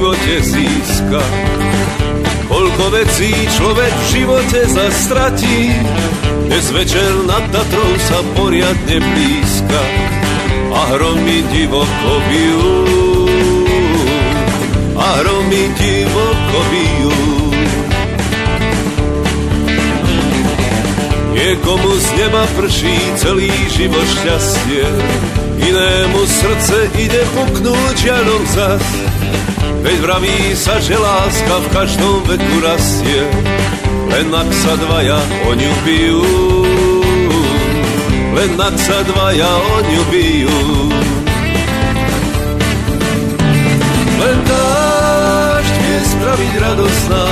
živote získa, koľko vecí človek v živote zastratí, dnes večer nad Tatrou sa poriadne blízka a hromy divoko bijú. A hromy divoko bijú. Niekomu z neba prší celý život šťastie, inému srdce ide puknúť žiaľom zas. Veď vraví sa, že láska v každom veku rastie, len ak sa dvaja o ňu bijú. Len ak sa dvaja o ňu bijú. Len dážď vie spraviť radosná,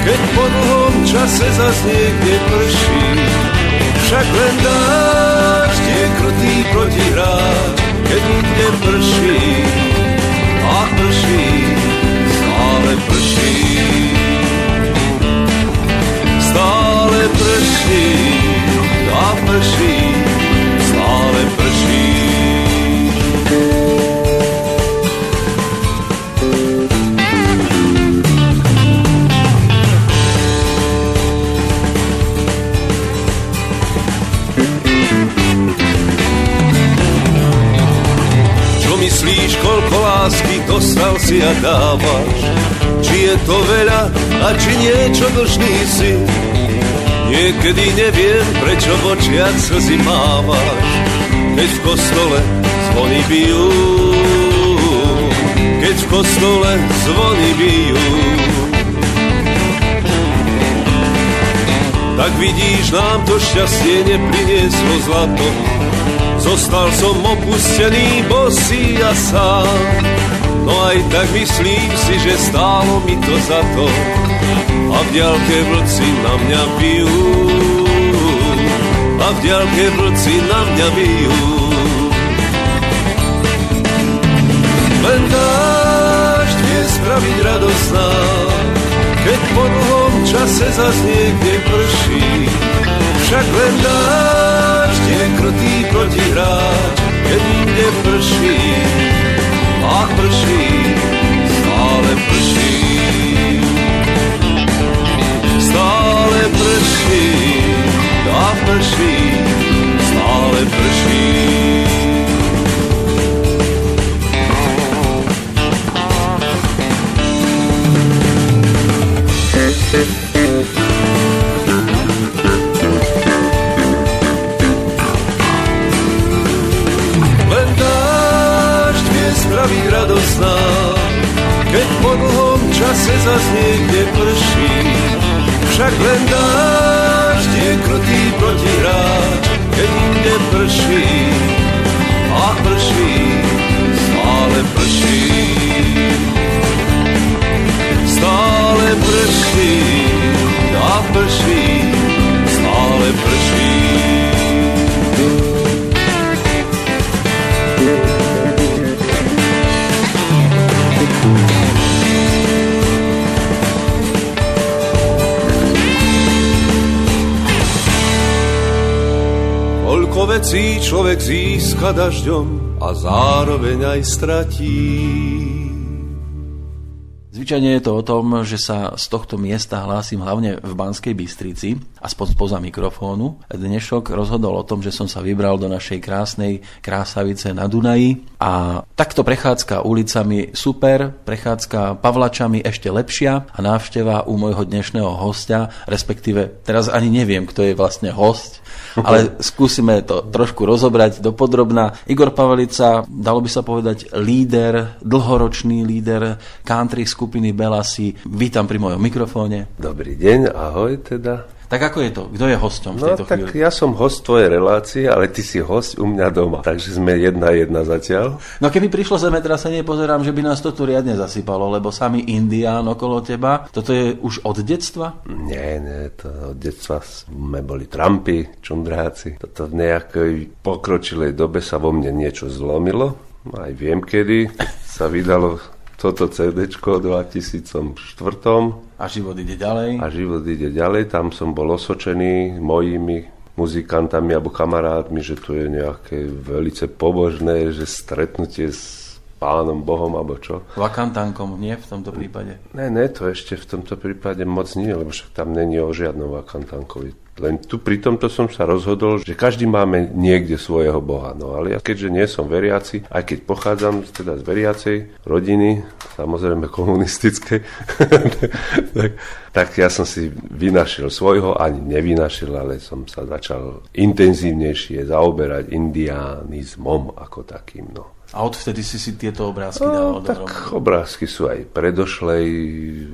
keď po dlhom čase zas niekde prší. Však len dážď je krutý protihráč, keď nikde prší. Prší, stále prší. Stále prší, lásky dostal si a dávaš? Či je to veľa a či niečo dlžný si? Niekedy neviem, prečo v očiach slzy mávaš, keď v kostole zvony bijú. Keď v kostole zvony bijú. Tak vidíš, nám to šťastie neprinieslo zlato. Zostal som opustený, bosý a sám. No aj tak myslím si, že stálo mi to za to a v diaľke vlci na mňa bijú. A v diaľke vlci na mňa bijú. Len dážď vie spraviť radosná, keď po dlhom čase zas niekde prší. Však len dážď je krutý protihráč, keď nikde prší. A prší, stále prší. Stále prší, a prší, stále prší. Zas niekde prší. Však len dážď je krutý protihráč, keď inde prší. A prší, stále prší. Stále prší, a prší, vecí človek získa dažďom a zároveň aj stratí. Zvyčajne je to o tom, že sa z tohto miesta hlásim hlavne v Banskej Bystrici, aspoň spoza mikrofónu. Dnešok rozhodol o tom, že som sa vybral do našej krásnej Krásavice na Dunaji a takto prechádzka ulicami super, prechádzka Pavlačami ešte lepšia a návšteva u môjho dnešného hostia, respektíve teraz ani neviem, kto je vlastne host, ale skúsime to trošku rozobrať do podrobná. Igor Pavelica, dalo by sa povedať, líder, dlhoročný líder country skupiny Belasi. Vítam pri mojom mikrofóne. Dobrý deň, ahoj teda. Tak ako je to? Kto je hostom v No tejto tak chvíli? ja som host tvojej relácie, ale ty si host u mňa doma. Takže sme jedna jedna zatiaľ. No keby prišlo zemetrasenie, pozerám, že by nás to tu riadne zasypalo, lebo sami Indián okolo teba, toto je už od detstva? Nie, nie, to od detstva sme boli Trumpy, čundráci. Toto v nejakej pokročilej dobe sa vo mne niečo zlomilo. Aj viem kedy. Sa vydalo toto CD v 2004 A život ide ďalej? a život ide ďalej. Tam som bol osočený mojimi muzikantami alebo kamarátmi, že to je nejaké velice pobožné, že stretnutie s pánom Bohom alebo čo. Vakantankom, nie v tomto prípade? Ne, ne, to ešte v tomto prípade moc nie, lebo však tam není o žiadnom vakantankovi. Len tu pri tomto som sa rozhodol, že každý máme niekde svojho Boha. No ale ja keďže nie som veriaci, aj keď pochádzam teda z veriacej rodiny, samozrejme komunistickej, tak, tak ja som si vynašiel svojho, ani nevynašiel, ale som sa začal intenzívnejšie zaoberať indianizmom ako takým. No. A odvtedy si si tieto obrázky dával no, tak dohromady? obrázky sú aj predošlej,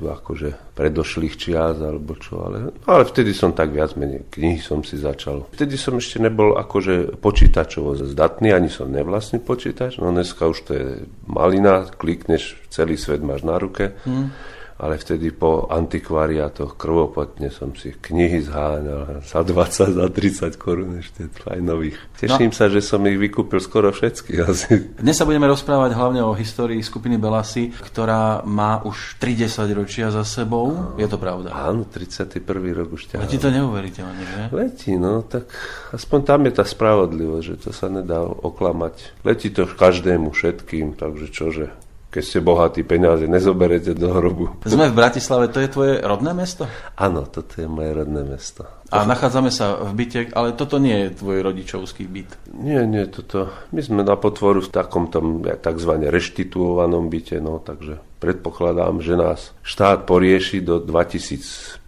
akože predošlých čias alebo čo, ale, ale vtedy som tak viac menej knihy som si začal. Vtedy som ešte nebol akože počítačovo zdatný, ani som nevlastný počítač, no dneska už to je malina, klikneš, celý svet máš na ruke. Hmm ale vtedy po antikvariátoch krvopotne som si knihy zháňal za 20, za 30 korún ešte nových. Teším no. sa, že som ich vykúpil skoro všetky. Asi. Dnes sa budeme rozprávať hlavne o histórii skupiny Belasy, ktorá má už 30 ročia za sebou. No. Je to pravda? Áno, 31. rok už ťa. Letí to neuveriteľne, že? Letí, no, tak aspoň tam je tá spravodlivosť, že to sa nedá oklamať. Letí to každému, všetkým, takže čože keď ste bohatí, peniaze nezoberete do hrobu. Sme v Bratislave, to je tvoje rodné mesto? Áno, toto je moje rodné mesto. A nachádzame sa v byte, ale toto nie je tvoj rodičovský byt. Nie, nie, toto. My sme na potvoru v takom tom tzv. reštituovanom byte, no, takže predpokladám, že nás štát porieši do 2015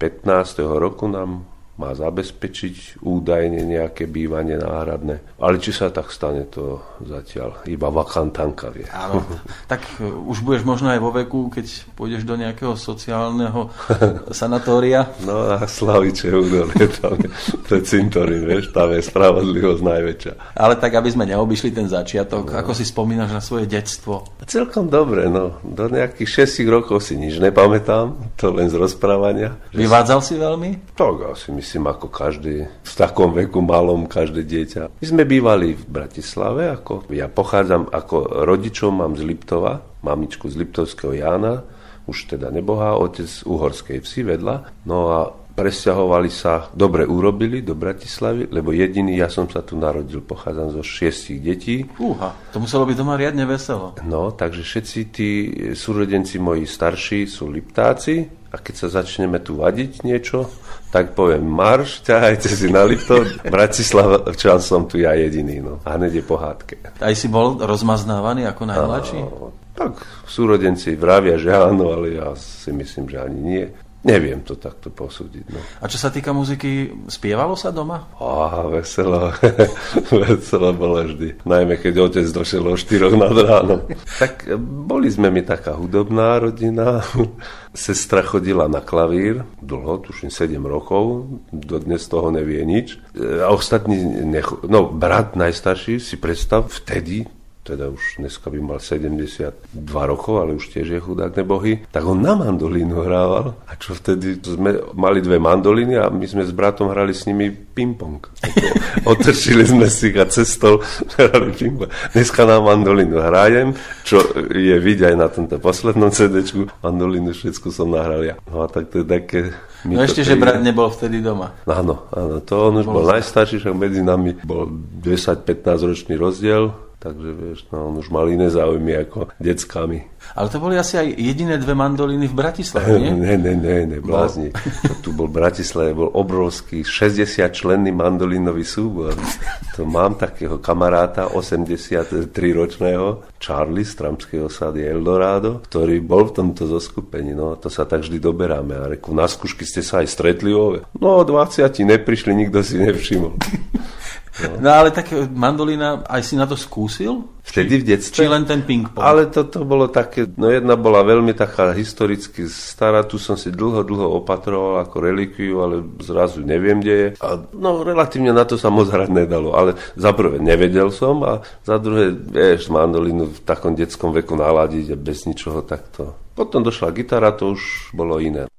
roku nám má zabezpečiť údajne nejaké bývanie náhradné. Ale či sa tak stane, to zatiaľ iba vakantanka vie. Áno, tak e, už budeš možno aj vo veku, keď pôjdeš do nejakého sociálneho sanatória. No a Slaviče údolie, tam je, to je cintorín, vieš, tam je spravodlivosť najväčšia. Ale tak, aby sme neobyšli ten začiatok, no. ako si spomínaš na svoje detstvo? Celkom dobre, no. Do nejakých 6 rokov si nič nepamätám, to len z rozprávania. Vyvádzal si veľmi? Tak asi myslím ako každý v takom veku malom, každé dieťa. My sme bývali v Bratislave, ako ja pochádzam ako rodičom, mám z Liptova, mamičku z Liptovského Jána, už teda nebohá, otec z Uhorskej vsi vedľa. No a presťahovali sa, dobre urobili do Bratislavy, lebo jediný, ja som sa tu narodil, pochádzam zo šiestich detí. Fúha, to muselo byť doma riadne veselo. No, takže všetci tí súrodenci moji starší sú Liptáci a keď sa začneme tu vadiť niečo, tak poviem marš, ťahajte si na Liptov, Bratislava, čo som tu ja jediný, no. A hneď je pohádke. Aj si bol rozmaznávaný ako najmladší? tak súrodenci vravia, že áno, ale ja si myslím, že ani nie. Neviem to takto posúdiť. No. A čo sa týka muziky, spievalo sa doma? Á, veselo. veselo bolo vždy. Najmä keď otec došiel o 4 nad ránom. tak e, boli sme mi taká hudobná rodina. Sestra chodila na klavír dlho, tuším 7 rokov, dodnes toho nevie nič. E, a ostatní, necho- no brat najstarší, si predstav, vtedy teda už dneska by mal 72 rokov, ale už tiež je chudák nebohy, tak on na mandolínu hrával. A čo vtedy sme mali dve mandolíny a my sme s bratom hrali s nimi ping-pong. Otrčili sme si a cestol hrali ping-pong. Dneska na mandolínu hrajem, čo je vidieť aj na tomto poslednom CD. Mandolínu všetko som nahral ja. No a tak to je také no ešte, že brat nebol vtedy doma. Áno, áno, to on už bol, bol najstarší, však medzi nami bol 10-15 ročný rozdiel, takže vieš, no, on už mal iné záujmy ako deckami. Ale to boli asi aj jediné dve mandoliny v Bratislave, nie? ne, ne, ne, ne, blázni. No. Tu bol Bratislave, bol obrovský 60 členný mandolinový súbor. To mám takého kamaráta, 83-ročného, Charlie z Trampského sady Eldorado, ktorý bol v tomto zoskupení. No, to sa tak vždy doberáme. A reku, na skúšky ste sa aj stretli, ove. No, 20 neprišli, nikto si nevšimol. No. no ale tak mandolina, aj si na to skúsil? Vtedy v detstve? Či len ten ping-pong? Ale toto bolo také, no jedna bola veľmi taká historicky stará, tu som si dlho, dlho opatroval ako relikviu, ale zrazu neviem, kde je. A no relatívne na to sa moc hrať nedalo, ale za prvé nevedel som a za druhé, vieš, mandolinu v takom detskom veku naladiť a bez ničoho takto. Potom došla gitara, to už bolo iné.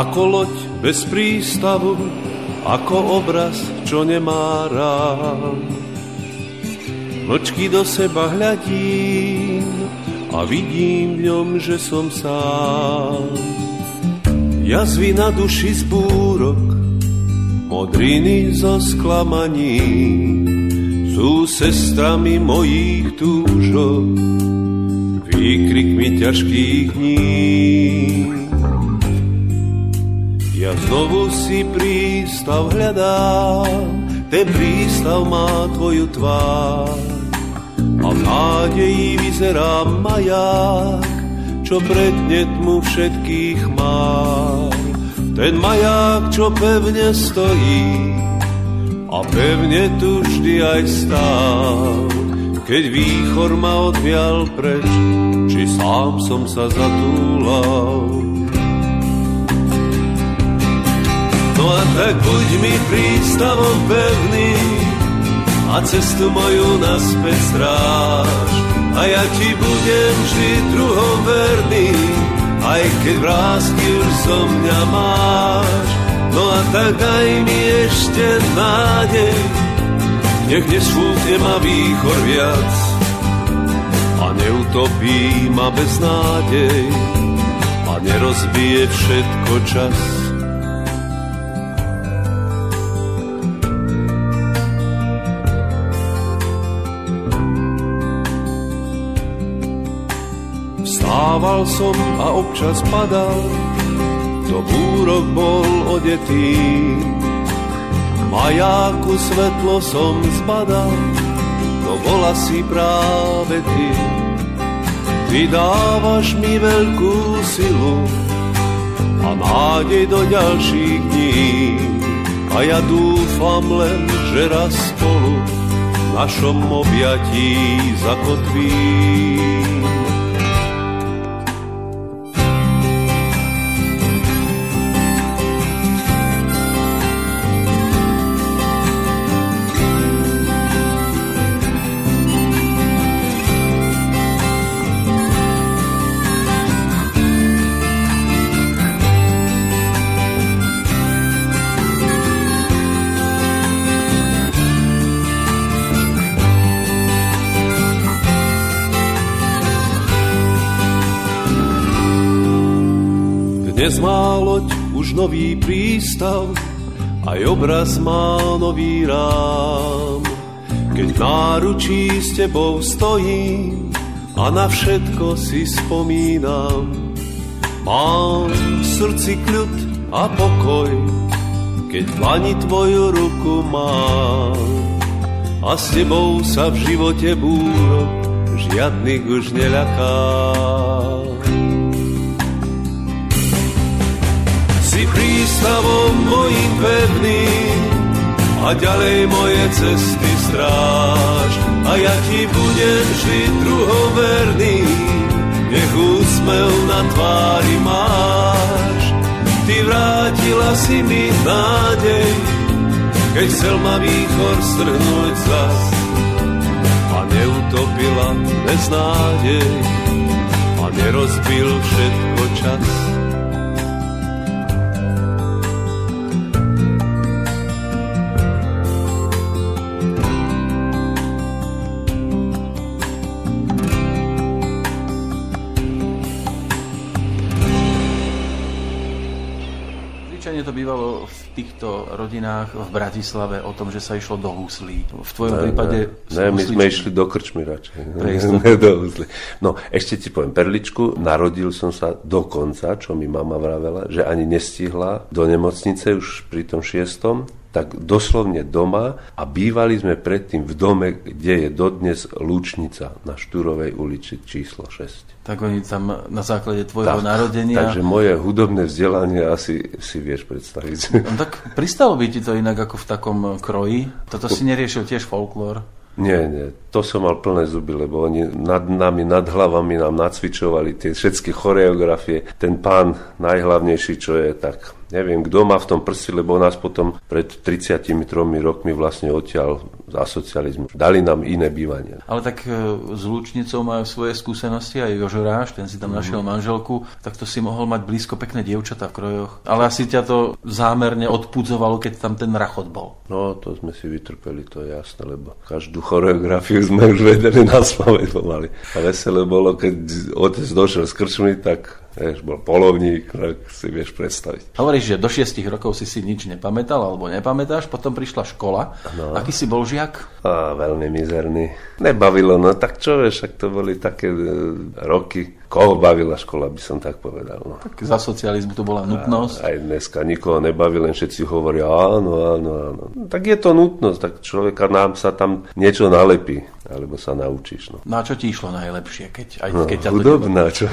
Ako loď bez prístavu, ako obraz, čo nemá rád. Mlčky do seba hľadím a vidím v ňom, že som sám. Jazvy na duši zbúrok, modriny zo sklamaní, sú sestrami mojich túžok, výkrikmi ťažkých dní. Ja znovu si prístav hľadám, ten prístav má tvoju tvár. A v nádeji vyzerá maják, čo predne tmu všetkých má. Ten maják, čo pevne stojí a pevne tu vždy aj stál. Keď výchor ma odvial preč, či sám som sa zatúlal. No a tak buď mi prístavom pevný a cestu moju naspäť stráž. A ja ti budem vždy druhom verný, aj keď vrázky už so mňa máš. No a tak daj mi ešte nádej, nech nesfúkne ma výchor viac a neutopí ma bez nádej a nerozbije všetko čas. Vstával som a občas padal, do búrok bol odetý. Majáku svetlo som zbadal, to bola si práve ty. Ty dávaš mi veľkú silu a nádej do ďalších dní. A ja dúfam len, že raz spolu v našom objatí zakotvím. Nový prístav, aj obraz má nový rám. Keď v náručí s tebou stojím a na všetko si spomínam. Mám v srdci kľud a pokoj, keď v lani tvoju ruku mám. A s tebou sa v živote búrok žiadnych už neľakám. Prístavom mojim pevným a ďalej moje cesty stráž. A ja ti budem vždy druhou verný, nech úsmev na tvári máš. Ty vrátila si mi nádej, keď chcel ma výchor strhnúť zas. A neutopila bez nádej a nerozbil všetko čas. Týchto rodinách v Bratislave o tom, že sa išlo do huslí. V tvojom ne, prípade... Ne, ne my sme išli do krčmy radšej. Ne, do huslí. No, ešte ti poviem perličku. Narodil som sa dokonca, čo mi mama vravela, že ani nestihla do nemocnice už pri tom šiestom tak doslovne doma a bývali sme predtým v dome, kde je dodnes Lúčnica na Štúrovej ulici číslo 6. Tak oni tam na základe tvojho tak, narodenia... Takže moje hudobné vzdelanie asi si vieš predstaviť. No, tak pristalo by ti to inak ako v takom kroji? Toto si neriešil tiež folklór? Nie, nie, to som mal plné zuby, lebo oni nad nami, nad hlavami nám nacvičovali tie všetky choreografie. Ten pán najhlavnejší, čo je, tak neviem, kto má v tom prsi, lebo nás potom pred 33 rokmi vlastne odtiaľ za socializmu. Dali nám iné bývanie. Ale tak e, s Lúčnicou majú svoje skúsenosti aj Jožoráš, ten si tam mm. našiel manželku, tak to si mohol mať blízko pekné dievčatá v krojoch. Ale asi ťa to zámerne odpudzovalo, keď tam ten rachot bol. No, to sme si vytrpeli, to je jasné, lebo každú choreografiu sme už vedeli na pomaly. A veselé bolo, keď otec došiel z krčmy, tak Vieš, bol polovník, tak si vieš predstaviť. Hovoríš, že do 6 rokov si si nič nepamätal, alebo nepamätáš, potom prišla škola. No. Aký si bol žiak? A, veľmi mizerný. Nebavilo, no tak čo vieš, ak to boli také e, roky, koho bavila škola, by som tak povedal. No. Tak za socializmu to bola nutnosť. A, aj dneska nikoho nebaví, len všetci hovoria áno, áno, áno. Tak je to nutnosť, tak človeka nám sa tam niečo nalepí, alebo sa naučíš. No. no a čo ti išlo najlepšie, keď, aj, no, keď ťa hudobná, to čo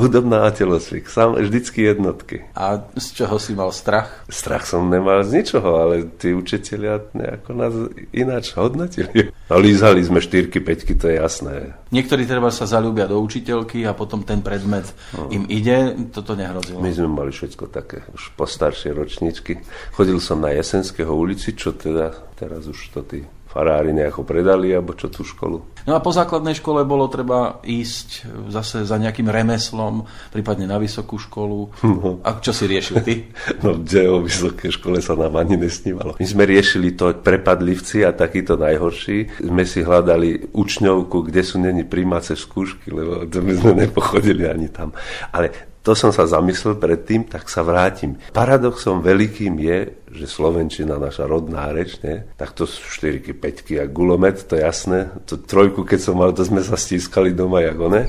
hudobná a telosvík, sám vždycky jednotky. A z čoho si mal strach? Strach som nemal z ničoho, ale tí učiteľia nejako nás ináč hodnotili. A lízali sme štyrky, peťky, to je jasné. Niektorí treba sa zalúbia do učiteľky a potom ten predmet no. im ide, toto nehrozilo. My sme mali všetko také, už postaršie ročníčky. Chodil som na Jesenského ulici, čo teda teraz už to tí farári nejako predali, alebo čo tú školu. No a po základnej škole bolo treba ísť zase za nejakým remeslom, prípadne na vysokú školu. No. A čo si riešil ty? No, kde o vysokej škole sa nám ani nesnívalo. My sme riešili to prepadlivci a takýto najhorší. Sme si hľadali učňovku, kde sú není príjmace skúšky, lebo my sme nepochodili ani tam. Ale to som sa zamyslel predtým, tak sa vrátim. Paradoxom veľkým je, že Slovenčina, naša rodná reč, ne? tak to sú 4 5 a gulomet, to je jasné. To trojku, keď som mal, to sme sa stískali doma, jak one.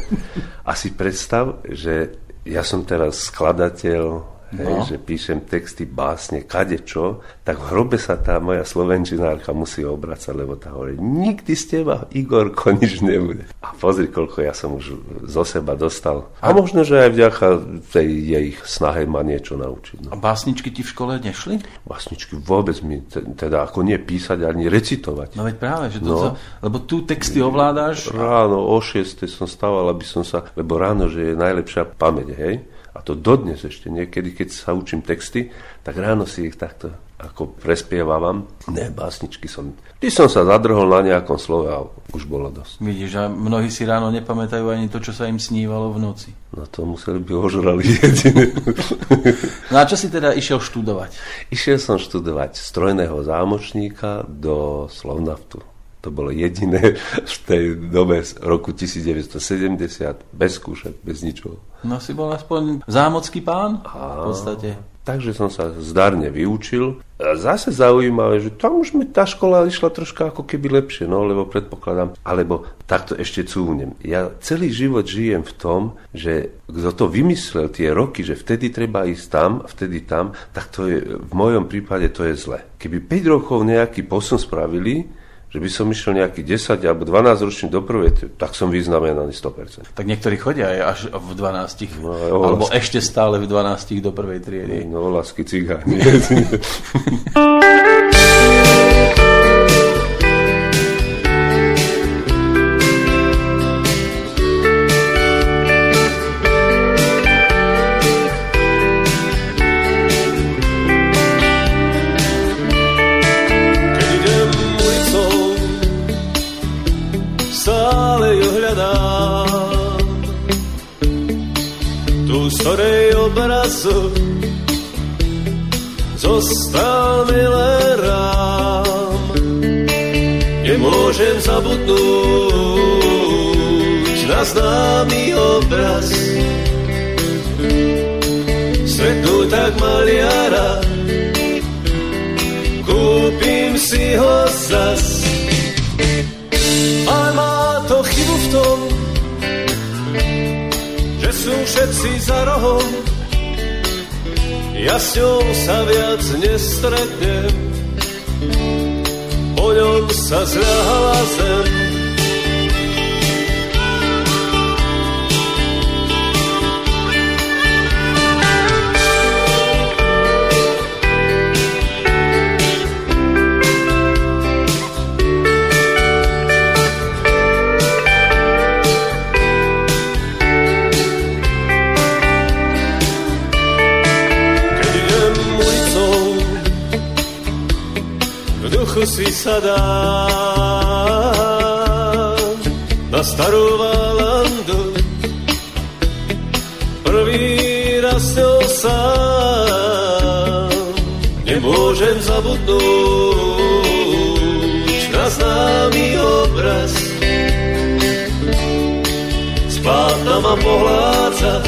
A si predstav, že ja som teraz skladateľ, hej, no. že píšem texty, básne, kade čo, tak v hrobe sa tá moja slovenčinárka musí obracať, lebo tá hovorí, nikdy z teba, Igor, nič nebude. A pozri, koľko ja som už zo seba dostal. A, možno, že aj vďaka tej jej snahe ma niečo naučiť. No. A básničky ti v škole nešli? Básničky vôbec mi, teda ako nie písať, ani recitovať. No veď práve, že to, no. Za, lebo tu texty ovládáš. Ráno o 6 som stával, aby som sa, lebo ráno, že je najlepšia pamäť, hej? A to dodnes ešte niekedy, keď sa učím texty, tak ráno si ich takto ako prespievavam. Ne, básničky som... Ty som sa zadrhol na nejakom slove a už bolo dosť. Vidíš, a mnohí si ráno nepamätajú ani to, čo sa im snívalo v noci. No to museli by ožrali jedine. no a čo si teda išiel študovať? Išiel som študovať strojného zámočníka do Slovnaftu. To bolo jediné v tej dobe roku 1970, bez skúšek, bez ničoho. No si bol aspoň zámocký pán v podstate. Takže som sa zdarne vyučil. A zase zaujímavé, že tam už mi tá škola išla troška ako keby lepšie, no lebo predpokladám, alebo takto ešte cúvnem. Ja celý život žijem v tom, že kto to vymyslel tie roky, že vtedy treba ísť tam, vtedy tam, tak to je, v mojom prípade to je zle. Keby 5 rokov nejaký posun spravili, že by som išiel nejaký 10 alebo 12 ročný do prvej, tak som vyznamenaný 100%. Tak niektorí chodia aj až v 12, no, alebo lásky. ešte stále v 12 do prvej triedy. No, lásky cigáni. zrazu zostal mi len rám. Nemôžem zabudnúť na známy obraz. Stretnúť tak maliara, kúpim si ho zas. Ale má to chybu v tom, že sú všetci za rohom, ja s ňou sa viac nestretnem, po ňom sa zľahala zem. Si sa dá na starú Valandu. Prvý ňou sám nemôžem zabudnúť na známy obraz. Spátna ma pohládza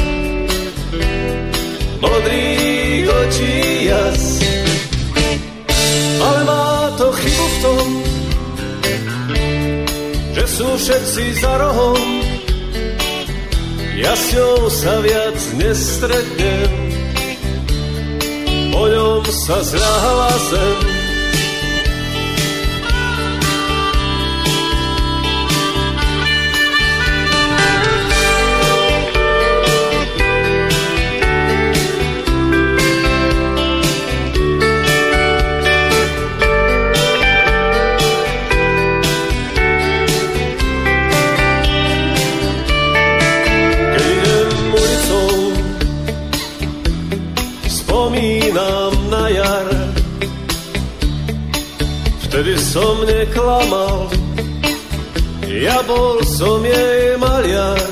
modrých očí jas. Sú všetci za rohom. Ja s ňou sa viac nestretnem, po ňom sa zľahla zem. Som neklamal, ja bol som jej maliar.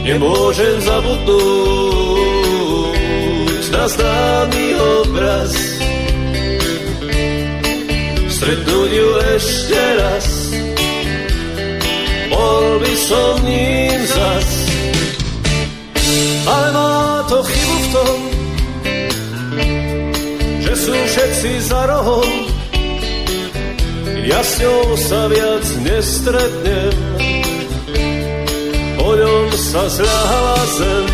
Nemôžem zabudnúť na známy obraz. Stretnúť ju ešte raz, bol by som ním zas. Ale má to chybu v tom, sú všetci za rohom, ja s ňou sa viac nestretnem. Po ňom sa zľahala zem,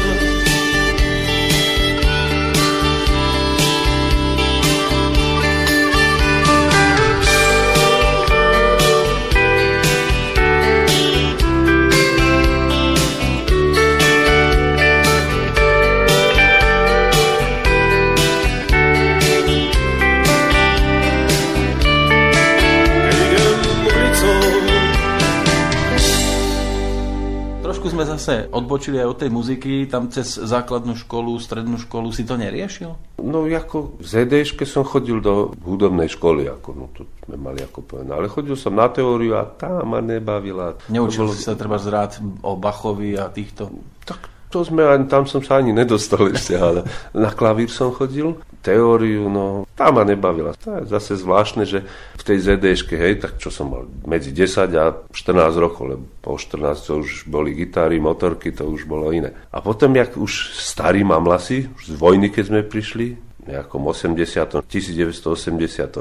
sme zase odbočili aj od tej muziky, tam cez základnú školu, strednú školu si to neriešil? No ako v ZDŠke som chodil do hudobnej školy, ako, no to sme mali ako povedané, ale chodil som na teóriu a tá ma nebavila. Neučil bolo... si sa treba zrád o Bachovi a týchto? Tak to sme, tam som sa ani nedostal ešte, ale na klavír som chodil teóriu, no tá ma nebavila. To je zase zvláštne, že v tej ZDŠke, hej, tak čo som mal medzi 10 a 14 rokov, lebo po 14 to už boli gitári, motorky, to už bolo iné. A potom, jak už starí mamlasi, už z vojny, keď sme prišli, nejakom 80. 1984.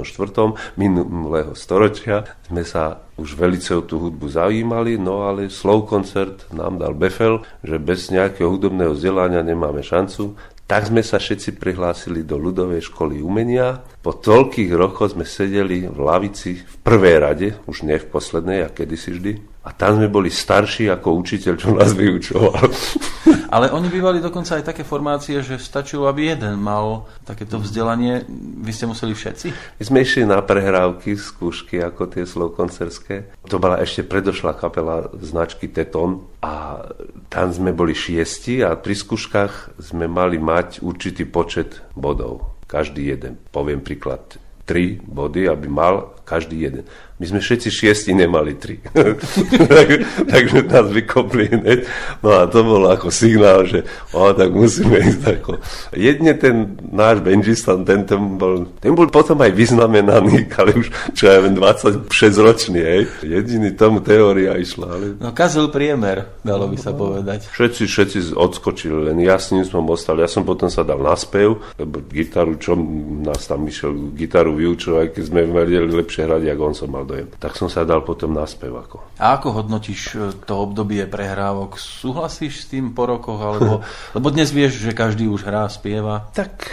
minulého storočia sme sa už velice o tú hudbu zaujímali, no ale Slow koncert nám dal Befel, že bez nejakého hudobného vzdelania nemáme šancu, tak sme sa všetci prihlásili do ľudovej školy umenia. Po toľkých rokoch sme sedeli v lavici v prvej rade, už nie v poslednej, a kedysi vždy. A tam sme boli starší ako učiteľ, čo nás vyučoval. Ale oni bývali dokonca aj také formácie, že stačilo, aby jeden mal takéto vzdelanie. Vy ste museli všetci? My sme išli na prehrávky, skúšky, ako tie slovkoncerské. To bola ešte predošlá kapela značky Teton a tam sme boli šiesti a pri skúškach sme mali mať určitý počet bodov. Každý jeden. Poviem príklad. Tri body, aby mal každý jeden. My sme všetci šiesti nemali tri. tak, takže nás vykopli hneď. No a to bolo ako signál, že o, tak musíme ísť ako. Jedne ten náš benžista, ten, ten, bol, ten bol potom aj vyznamenaný, ale už čo ja viem, 26 ročný, hej. Jediný tomu teória išla. Ale... No kazil priemer, dalo by sa povedať. Všetci, všetci odskočili, len ja s ním som ostal. Ja som potom sa dal na spev, lebo gitaru, čo nás tam išiel gitaru vyučovať, keď sme vedeli lepšie hrať, ako on som mal dojem. Tak som sa dal potom na spevako. A ako hodnotíš e, to obdobie prehrávok? Súhlasíš s tým po rokoch? Alebo, lebo dnes vieš, že každý už hrá, spieva. Tak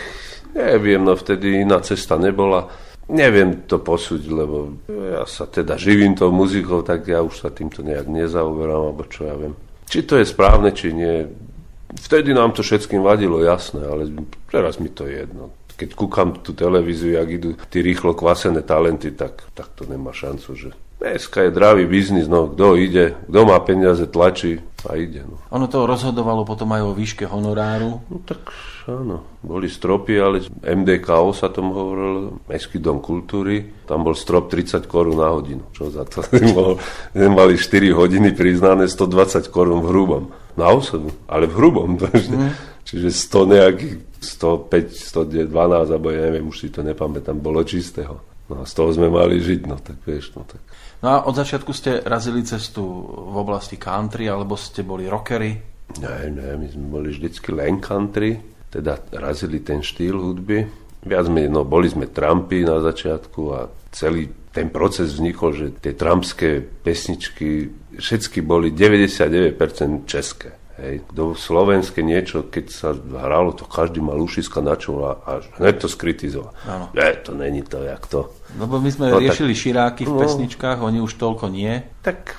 neviem, no vtedy iná cesta nebola. Neviem to posúdiť, lebo ja sa teda živím tou muzikou, tak ja už sa týmto nejak nezaoberám, alebo čo ja viem. Či to je správne, či nie. Vtedy nám to všetkým vadilo, jasné, ale teraz mi to je jedno keď kúkam tú televíziu, jak idú tí rýchlo kvasené talenty, tak, tak to nemá šancu, že dneska je dravý biznis, no kto ide, kto má peniaze, tlačí, a ide. No. Ono to rozhodovalo potom aj o výške honoráru? No tak áno, boli stropy, ale MDKO sa tom hovorilo, Mestský dom kultúry, tam bol strop 30 korún na hodinu. Čo za to? mali 4 hodiny priznané 120 korún v hrubom. Na osobu, ale v hrubom. Mm. Čiže 100 nejakých, 105, 112, alebo ja neviem, už si to nepamätám, bolo čistého. No a z toho sme mali žiť, no tak vieš, no tak. No a od začiatku ste razili cestu v oblasti country, alebo ste boli rockery? Ne, ne, my sme boli vždycky len country, teda razili ten štýl hudby. Viac sme, no boli sme Trumpy na začiatku a celý ten proces vznikol, že tie trumpské pesničky všetky boli 99% české. Hej, do slovenské niečo, keď sa hralo, to každý mal ušiska na čo a hneď to skritizoval. Áno. Ne, to není to, jak to. Lebo my sme no, riešili tak, širáky v no, pesničkách, oni už toľko nie. Tak,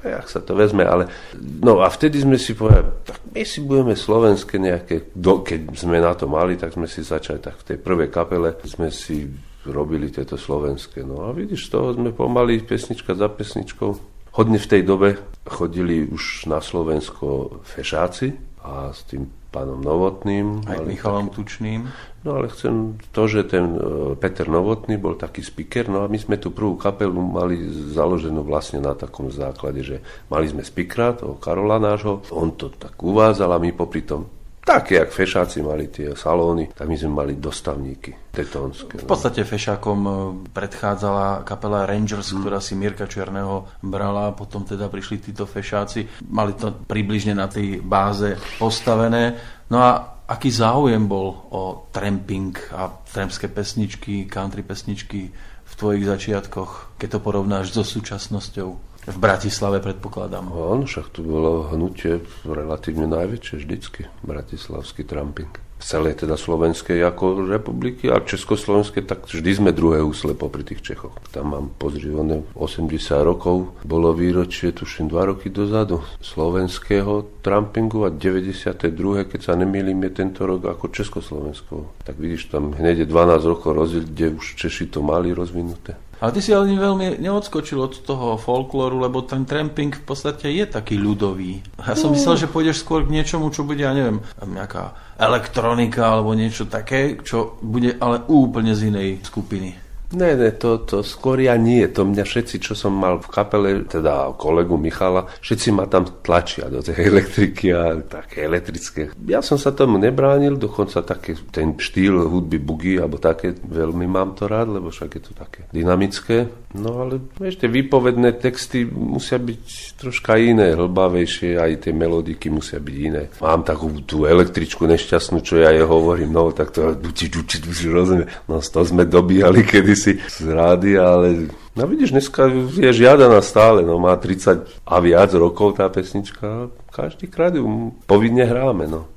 jak sa to vezme, ale... No a vtedy sme si povedali, tak my si budeme slovenské nejaké... Do, keď sme na to mali, tak sme si začali, tak v tej prvej kapele sme si robili tieto slovenské. No a vidíš, toho sme pomaly pesnička za pesničkou Hodne v tej dobe chodili už na Slovensko fešáci a s tým pánom Novotným. Aj Michalom taký... Tučným. No ale chcem to, že ten e, Peter Novotný bol taký speaker, no a my sme tú prvú kapelu mali založenú vlastne na takom základe, že mali sme speakera, toho Karola nášho, on to tak uvázal a my popri tom také, jak fešáci mali tie salóny, tak my sme mali dostavníky tetónske. V podstate fešákom e, predchádzala kapela Rangers, hmm. ktorá si Mirka Černého brala, potom teda prišli títo fešáci. Mali to približne na tej báze postavené. No a aký záujem bol o tramping a trampské pesničky, country pesničky v tvojich začiatkoch, keď to porovnáš so súčasnosťou? V Bratislave predpokladám. Áno, však tu bolo hnutie relatívne najväčšie vždycky, bratislavský tramping. V celej teda Slovenskej ako republiky a Československej, tak vždy sme druhé úsle popri tých Čechoch. Tam mám pozrivené 80 rokov, bolo výročie, tuším, 2 roky dozadu, slovenského trampingu a 92. keď sa nemýlim, je tento rok ako Československo. Tak vidíš, tam hneď je 12 rokov rozdiel, kde už Češi to mali rozvinuté. Ale ty si ale veľmi neodskočil od toho folklóru, lebo ten tramping v podstate je taký ľudový. Ja som no. myslel, že pôjdeš skôr k niečomu, čo bude, ja neviem, nejaká elektronika alebo niečo také, čo bude ale úplne z inej skupiny. Ne, ne, to, to skôr ja nie. To mňa všetci, čo som mal v kapele, teda kolegu Michala, všetci ma tam tlačia do tej elektriky a také elektrické. Ja som sa tomu nebránil, dokonca také ten štýl hudby bugy, alebo také, veľmi mám to rád, lebo však je to také dynamické. No ale ešte výpovedné texty musia byť troška iné, hlbavejšie, aj tie melodiky musia byť iné. Mám takú tú električku nešťastnú, čo ja je hovorím, no tak to duči, duči, duči, rozumie. No to sme dobíjali kedysi z rády, ale no vidíš, dneska je žiadaná stále, no má 30 a viac rokov tá pesnička, každý krát ju povinne hráme, no.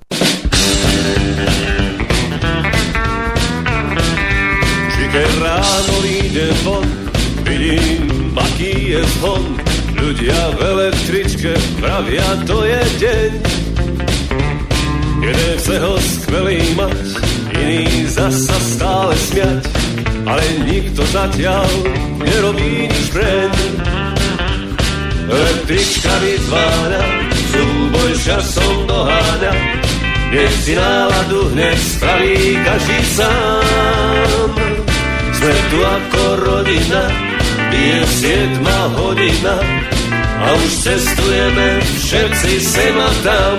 Či ráno vyjde von, Vidím, aký je zvon, ľudia v električke pravia, to je deň. Jeden chce ho skvelý mať, iný zasa stále smiať, ale nikto zatiaľ nerobí nič preň. Električka vytvára, súboj časom doháňa, nech si náladu hneď spraví každý sám. Sme tu ako rodina, je siedma hodina a už cestujeme všetci sem a tam.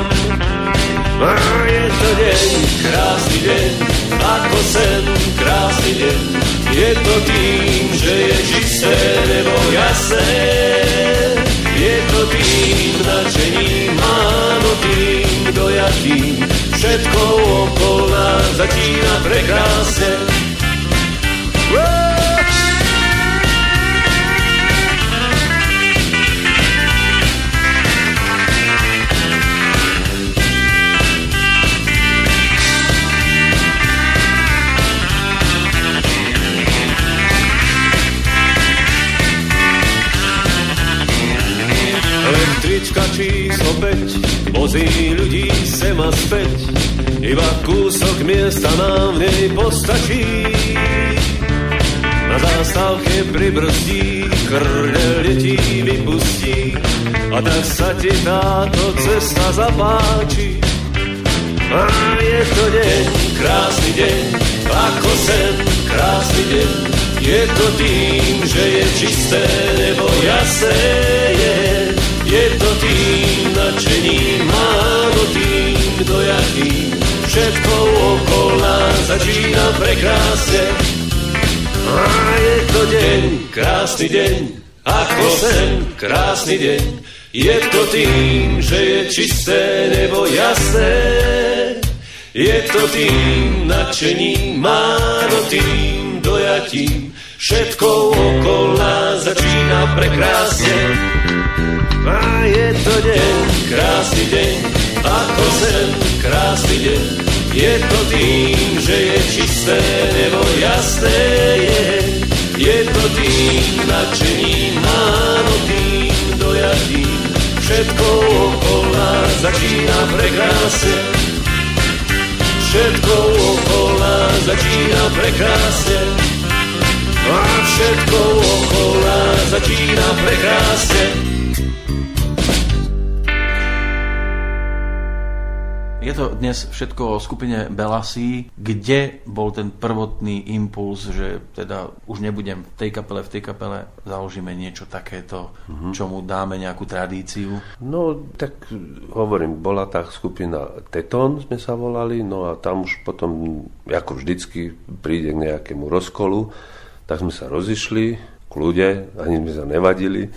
Je to deň, krásny deň, ako sen, krásny deň. Je to tým, že je čisté nebo jasné. Je to tým nadšením, áno tým dojatým. Všetko okolo nás začína prekrásne. Električka číslo 5 vozí ľudí sem a späť, iba kúsok miesta nám v nej postačí. Na zástavke pribrzdí, krne letí, vypustí. A tak sa ti táto cesta zapáči. A je to deň, krásny deň Ako sen, krásny deň. Je to tým, že je čisté nebo jasné je Je to tým nadšením, áno tým dojatým Všetko okolo nás začína prekrásne a je to deň, krásny deň, ako sen, krásny deň. Je to tým, že je čisté nebo jasné. Je to tým nadšením, máno tým dojatím. Všetko okolo nás začína prekrásne. A je to deň, krásny deň, ako sen, krásny deň. Je to tým, že je čisté nebo jasné je. Je to tým nadšením, áno tým dojatím. Všetko okolo nás začína prekrásne. Všetko okolo nás začína prekrásne. A všetko okolo nás začína prekrásne. Je to dnes všetko o skupine Belasí, kde bol ten prvotný impuls, že teda už nebudem v tej kapele, v tej kapele založíme niečo takéto, mm-hmm. čomu dáme nejakú tradíciu? No, tak hovorím, bola tá skupina Teton, sme sa volali, no a tam už potom, ako vždycky, príde k nejakému rozkolu, tak sme sa rozišli, kľude, ani sme sa nevadili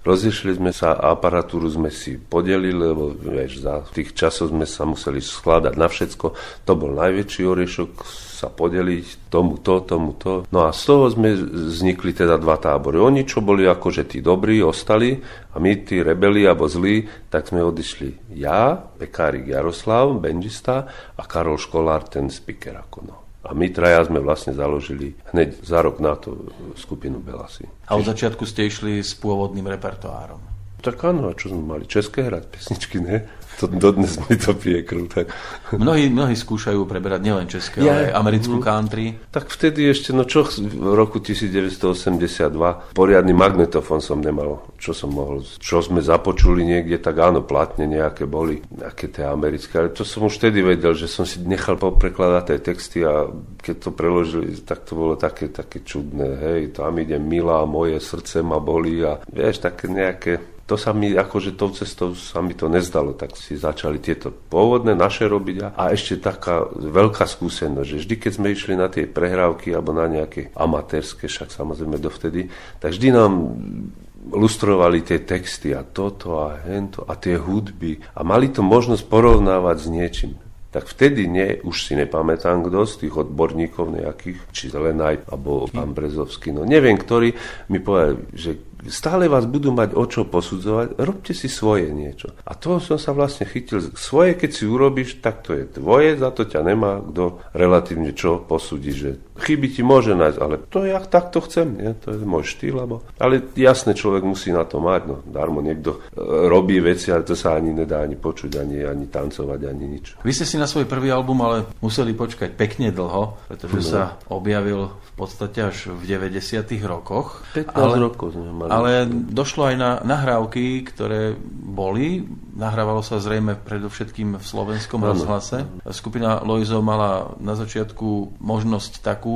Rozišli sme sa, aparatúru sme si podelili, lebo vieš, za tých časov sme sa museli skladať na všetko. To bol najväčší oriešok, sa podeliť tomu to, tomu to. No a z toho sme vznikli teda dva tábory. Oni, čo boli akože tí dobrí, ostali a my, tí rebeli alebo zlí, tak sme odišli. Ja, Pekárik Jaroslav, benžista a Karol Školár, ten speaker ako no. A my traja sme vlastne založili hneď za rok na to skupinu Belasy. A od začiatku ste išli s pôvodným repertoárom? Tak áno, a čo sme mali? České hrať pesničky, ne? To dodnes mi to pije krv. Tak. Mnohí, mnohí skúšajú preberať nielen české, ja, ale aj americkú mm, country. Tak vtedy ešte, no čo v roku 1982, poriadny magnetofón som nemal, čo som mohol, čo sme započuli niekde, tak áno, platne nejaké boli, nejaké tie americké, ale to som už vtedy vedel, že som si nechal poprekladať tie texty a keď to preložili, tak to bolo také, také čudné, hej, tam ide milá, moje srdce ma boli a vieš, také nejaké to sa mi, akože tou cestou sa mi to nezdalo, tak si začali tieto pôvodné naše robiť a, ešte taká veľká skúsenosť, že vždy, keď sme išli na tie prehrávky alebo na nejaké amatérske, však samozrejme dovtedy, tak vždy nám lustrovali tie texty a toto a hento a tie hudby a mali to možnosť porovnávať s niečím. Tak vtedy nie, už si nepamätám kto z tých odborníkov nejakých, či Lenaj, alebo pán Brezovský, no neviem, ktorý mi povedal, že stále vás budú mať o čo posudzovať, robte si svoje niečo. A toho som sa vlastne chytil. Svoje, keď si urobíš, tak to je tvoje, za to ťa nemá kto relatívne čo posúdi, že chyby ti môže nájsť, ale to ja takto chcem, nie? to je môj štýl. Lebo... Ale jasne, človek musí na to mať, no darmo niekto e, robí veci, ale to sa ani nedá ani počuť, ani, ani tancovať, ani nič. Vy ste si na svoj prvý album ale museli počkať pekne dlho, pretože no. sa objavil v podstate až v 90 rokoch. 15 ale, rokov sme mali. Ale došlo aj na nahrávky, ktoré boli. Nahrávalo sa zrejme predovšetkým v slovenskom ano. rozhlase. Skupina Loizo mala na začiatku možnosť takú,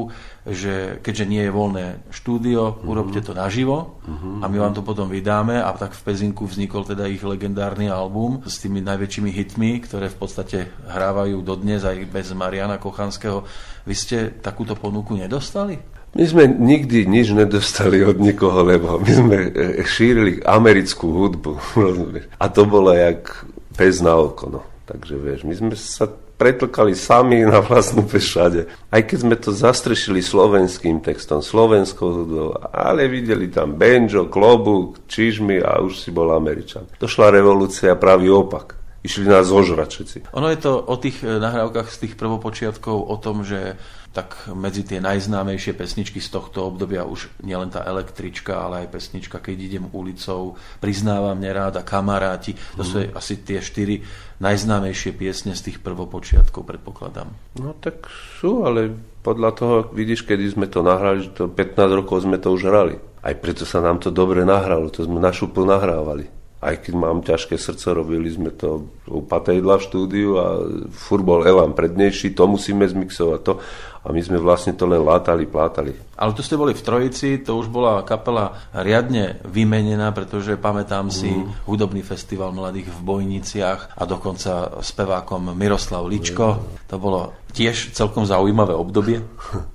že keďže nie je voľné štúdio, uh-huh. urobte to naživo uh-huh. a my vám to potom vydáme a tak v Pezinku vznikol teda ich legendárny album s tými najväčšími hitmi, ktoré v podstate hrávajú dodnes aj bez Mariana Kochanského. Vy ste takúto ponuku nedostali? My sme nikdy nič nedostali od nikoho, lebo my sme e, šírili americkú hudbu. A to bolo jak pes na oko. No. Takže vieš, my sme sa pretlkali sami na vlastnú všade. Aj keď sme to zastrešili slovenským textom, slovenskou hudbou, ale videli tam banjo, klobúk, čižmy a už si bol Američan. Došla revolúcia, pravý opak išli nás zožrať všetci. Ono je to o tých e, nahrávkach z tých prvopočiatkov o tom, že tak medzi tie najznámejšie pesničky z tohto obdobia už nielen tá električka, ale aj pesnička Keď idem ulicou, Priznávam neráda, Kamaráti. To mm. sú mhm. asi tie štyri najznámejšie piesne z tých prvopočiatkov, predpokladám. No tak sú, ale podľa toho, vidíš, kedy sme to nahrali, to 15 rokov sme to už hrali. Aj preto sa nám to dobre nahralo, to sme na šupu nahrávali. Aj keď mám ťažké srdce, robili sme to u Patejdla v štúdiu a fur bol Elan prednejší, to musíme zmixovať to a my sme vlastne to len látali, plátali. Ale tu ste boli v Trojici, to už bola kapela riadne vymenená, pretože pamätám si mm. hudobný festival mladých v Bojniciach a dokonca spevákom Miroslav Ličko. Mm. To bolo tiež celkom zaujímavé obdobie.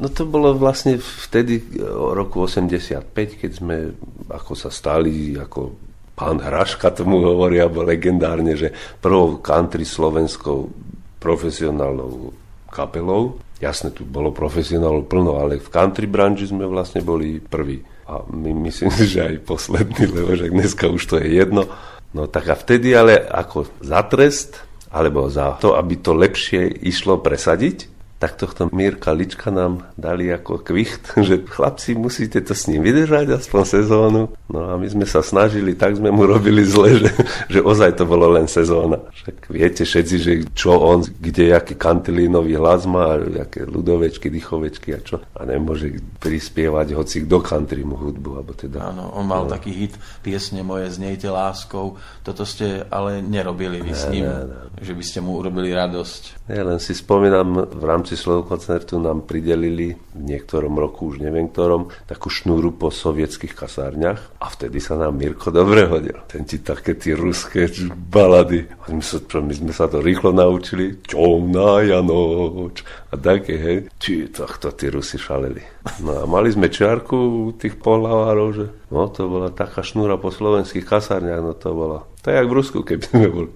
No to bolo vlastne vtedy roku 85, keď sme ako sa stali ako pán Hraška tomu hovorí, alebo legendárne, že prvou country slovenskou profesionálnou kapelou. Jasne, tu bolo profesionálov plno, ale v country branži sme vlastne boli prví. A my myslím, že aj poslední, lebo že dneska už to je jedno. No tak a vtedy ale ako za trest, alebo za to, aby to lepšie išlo presadiť, tak tohto Mírka Lička nám dali ako kvicht, že chlapci musíte to s ním vydržať aspoň sezónu. No a my sme sa snažili, tak sme mu robili zle, že, že ozaj to bolo len sezóna. Však viete všetci, že čo on, kde aký kantilínový hlas má, aké ľudovečky, dychovečky a čo. A nemôže prispievať hoci do country mu hudbu. Alebo teda, Áno, on mal no. taký hit piesne moje Znejte láskou. Toto ste ale nerobili vy ne, s ním, ne, ne. že by ste mu urobili radosť. Ja len si spomínam v rámci rámci koncertu nám pridelili v niektorom roku, už neviem ktorom, takú šnúru po sovietských kasárniach a vtedy sa nám Mirko dobre hodil. Ten ti také tie ruské balady. My, sa, my sme sa to rýchlo naučili. Čomná noč. A také, hej. Či to tí Rusi šaleli. No a mali sme čiarku tých pohlavárov, že no to bola taká šnúra po slovenských kasárniach, no to bolo. To je jak v Rusku, keby sme boli.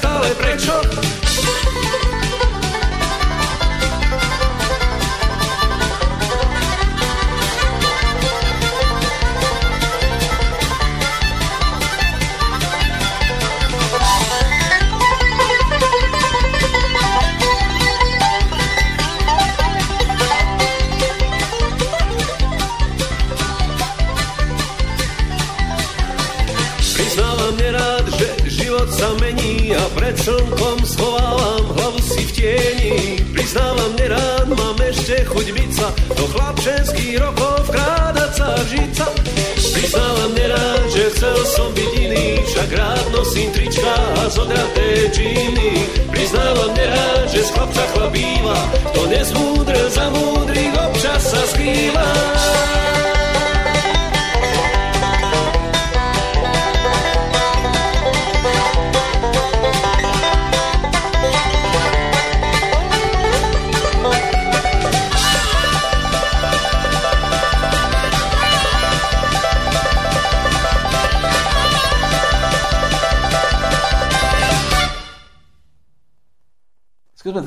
Čo vravia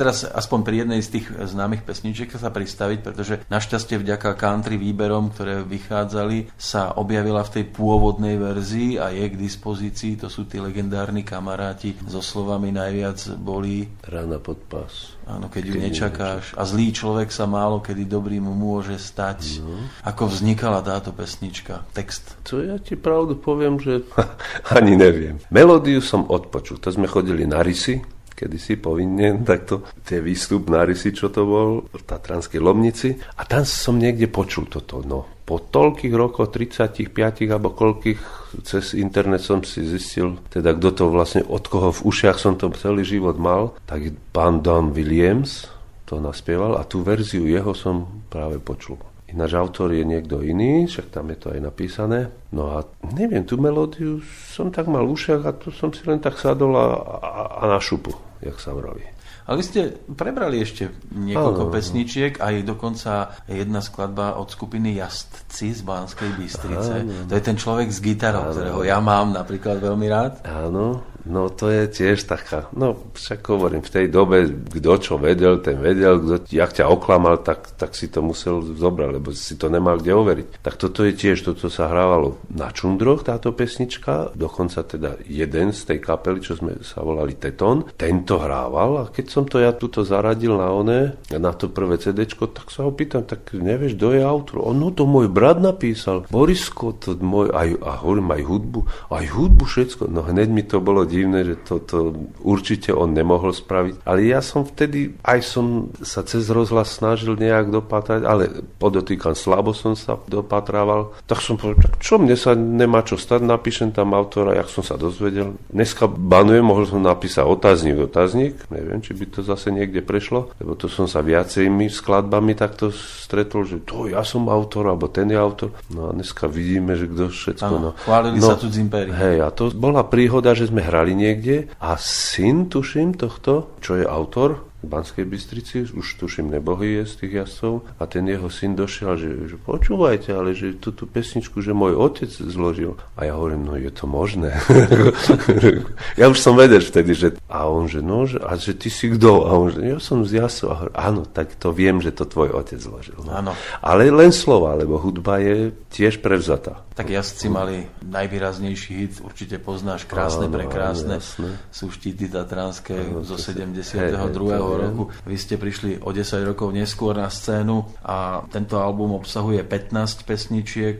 teraz aspoň pri jednej z tých známych pesničiek sa pristaviť, pretože našťastie vďaka country výberom, ktoré vychádzali, sa objavila v tej pôvodnej verzii a je k dispozícii. To sú tí legendárni kamaráti so slovami najviac boli... Rána pod pás. Áno, keď ju keď nečakáš. A zlý človek sa málo kedy dobrý mu môže stať. No. Ako vznikala táto pesnička? Text. To ja ti pravdu poviem, že ani neviem. Melódiu som odpočul. To sme chodili na rysy kedysi povinne, takto tie výstup na Rysi, čo to bol, v Tatranskej Lomnici. A tam som niekde počul toto. No, po toľkých rokoch, 35 alebo koľkých, cez internet som si zistil, teda kto to vlastne, od koho v ušiach som to celý život mal, tak pán Don Williams to naspieval a tú verziu jeho som práve počul. Ináč autor je niekto iný, však tam je to aj napísané. No a neviem, tú melódiu som tak mal ušach a tu som si len tak sadol a, a, a na šupu jak sa vraví. A Ale vy ste prebrali ešte niekoľko ano, pesničiek, aj dokonca jedna skladba od skupiny Jastci z Banskej Bystrice. Ano, to je ten človek s gitarou, ano. ktorého ja mám napríklad veľmi rád. Áno, No to je tiež taká, no však hovorím, v tej dobe, kto čo vedel, ten vedel, kto jak ťa oklamal, tak, tak si to musel zobrať, lebo si to nemal kde overiť. Tak toto je tiež, toto sa hrávalo na čundroch, táto pesnička, dokonca teda jeden z tej kapely, čo sme sa volali Teton, tento hrával a keď som to ja tuto zaradil na one, na to prvé CD, tak sa ho pýtam, tak nevieš, kto je autor? On, no to môj brat napísal, Borisko, to môj, aj, a hovorím aj hudbu, aj hudbu všetko, no hneď mi to bolo divné, že toto určite on nemohol spraviť. Ale ja som vtedy, aj som sa cez rozhlas snažil nejak dopatrať, ale podotýkam, slabo som sa dopatrával. Tak som povedal, tak čo mne sa nemá čo stať, napíšem tam autora, jak som sa dozvedel. Dneska banujem, mohol som napísať otáznik, otáznik, neviem, či by to zase niekde prešlo, lebo to som sa viacerými skladbami takto stretol, že to ja som autor, alebo ten je autor. No a dneska vidíme, že kto všetko. Ano, no, chválili no, sa tu z Hej, a to bola príhoda, že sme hrali niekde a syn, tuším, tohto, čo je autor, v Banskej Bystrici, už tuším nebohý je z tých jazdcov a ten jeho syn došiel, že, že počúvajte, ale že tú, tú pesničku, že môj otec zložil. A ja hovorím, no je to možné. ja už som vedel vtedy, že a on, že no, že, a že ty si kto? A on, že ja som z jasov. A hovorím, áno, tak to viem, že to tvoj otec zložil. No. Áno. Ale len slova, lebo hudba je tiež prevzatá. Tak jazdci mali najvýraznejší hit, určite poznáš, krásne, áno, prekrásne. Áno, sú štíty tatranské áno, zo 72. Hej, roku. Vy ste prišli o 10 rokov neskôr na scénu a tento album obsahuje 15 pesničiek.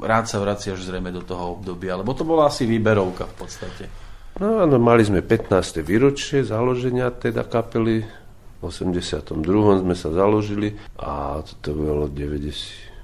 Rád sa vraciaš zrejme do toho obdobia, lebo to bola asi výberovka v podstate. No áno, mali sme 15. výročie založenia teda kapely. V 82. sme sa založili a to bolo 90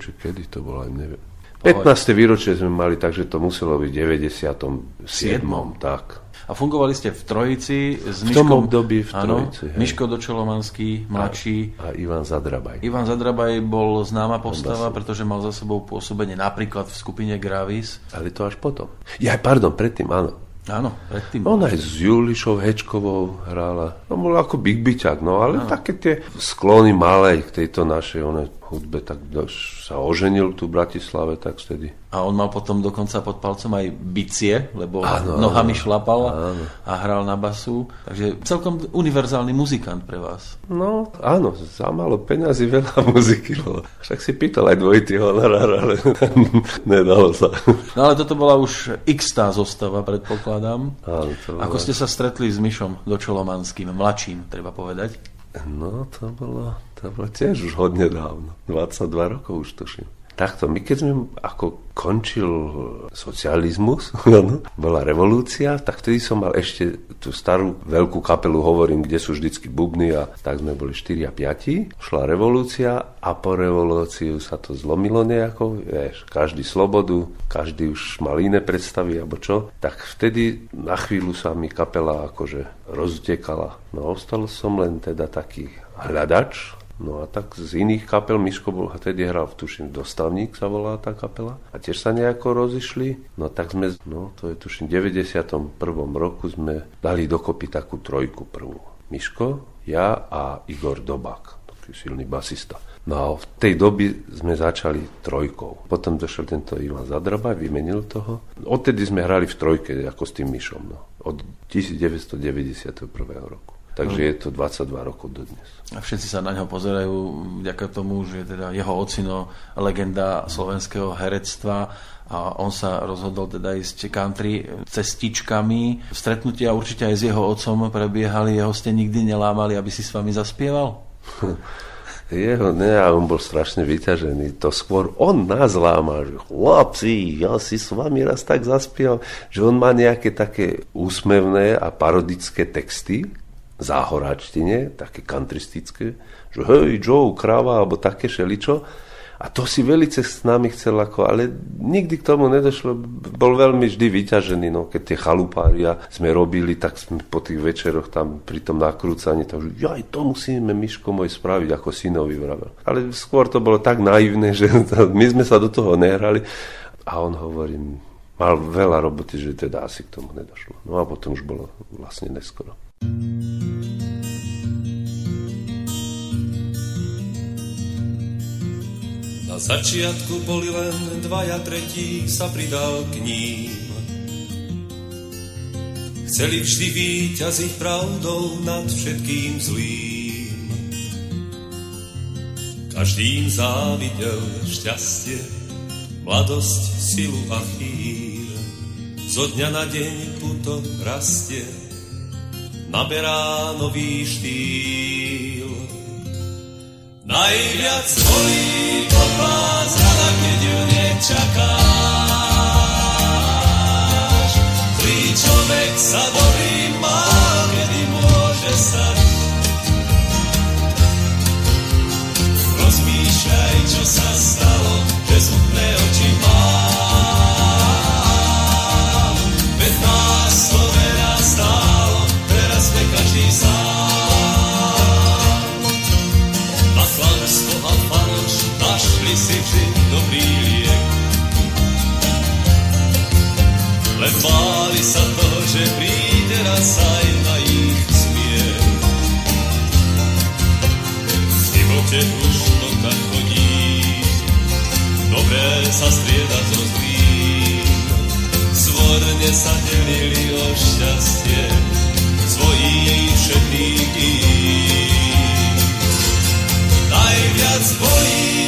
či kedy to bolo, neviem. 15. výročie sme mali, takže to muselo byť v 97. 7. tak. A fungovali ste v Trojici s Miškom... V tom období v Trojici. Áno, Miško Dočelomanský, mladší. A, a Ivan Zadrabaj. Ivan Zadrabaj bol známa postava, pretože mal za sebou pôsobenie napríklad v skupine Gravis. Ale to až potom. Ja, pardon, predtým, áno. Áno, predtým. Ona aj s Julišou Hečkovou hrála. No bol ako Big Byťak, no ale áno. také tie sklony malej k tejto našej one, hudbe, tak sa oženil tu v Bratislave, tak vtedy. A on mal potom dokonca pod palcom aj bicie, lebo áno, nohami šlapal áno. a hral na basu. Takže celkom univerzálny muzikant pre vás. No, áno, za malo peňazí veľa muziky. Však si pýtal aj dvojitý honorár, ale nedalo sa. No ale toto bola už x tá zostava, predpokladám. Áno, to Ako ste sa stretli s Myšom Dočolomanským, mladším, treba povedať? No, to bolo, to bolo tiež už hodne dávno. 22 rokov už tuším. Takto, my keď sme ako končil socializmus, bola revolúcia, tak vtedy som mal ešte tú starú veľkú kapelu, hovorím, kde sú vždycky bubny a tak sme boli 4 a 5. Šla revolúcia a po revolúciu sa to zlomilo nejako, vieš, každý slobodu, každý už mal iné predstavy alebo čo, tak vtedy na chvíľu sa mi kapela akože roztekala. No ostal som len teda taký hľadač, No a tak z iných kapel, Miško bol, vtedy hral, v tuším, Dostavník sa volá tá kapela. A tiež sa nejako rozišli. No tak sme, no to je tuším, v 91. roku sme dali dokopy takú trojku prvú. Miško, ja a Igor Dobák, taký silný basista. No a v tej doby sme začali trojkou. Potom došiel tento Ivan Zadraba, vymenil toho. Odtedy sme hrali v trojke, ako s tým Mišom. No. Od 1991. roku. Takže je to 22 rokov do dnes. A všetci sa na neho pozerajú vďaka tomu, že teda jeho ocino legenda slovenského herectva a on sa rozhodol teda ísť country cestičkami. Stretnutia určite aj s jeho otcom prebiehali, jeho ste nikdy nelámali, aby si s vami zaspieval? Jeho ne, a on bol strašne vyťažený. To skôr on nás lámal, že chlapci, ja si s vami raz tak zaspieval, že on má nejaké také úsmevné a parodické texty, záhoráčtine, také kantristické, že hej, Joe, kráva, alebo také šeličo. A to si velice s nami chcel, ako, ale nikdy k tomu nedošlo. Bol veľmi vždy vyťažený, no, keď tie chalupária sme robili, tak sme po tých večeroch tam pri tom nakrúcaní, to, že aj to musíme Miško môj spraviť, ako synovi vravel. Ale skôr to bolo tak naivné, že my sme sa do toho nehrali. A on hovorí, mal veľa roboty, že teda asi k tomu nedošlo. No a potom už bolo vlastne neskoro. Na začiatku boli len dvaja, tretí sa pridal k ním. Chceli vždy výťaziť pravdou nad všetkým zlým. Každým závidel šťastie, mladosť, silu a chýr. Zo dňa na deň puto rastie, naberá nový štýl. Najviac bolí kopá zrada, keď ju nečakáš. Zlý človek sa dobrý má, kedy môže stať. Rozmýšľaj, čo sa stalo, že smutné oči vždy dobrý liek. Len báli sa toho, že príde raz aj na ich smiech. V živote už to tak chodí, dobré sa strieda so zlým. Svorne sa delili o šťastie svojich všetných Najviac bolí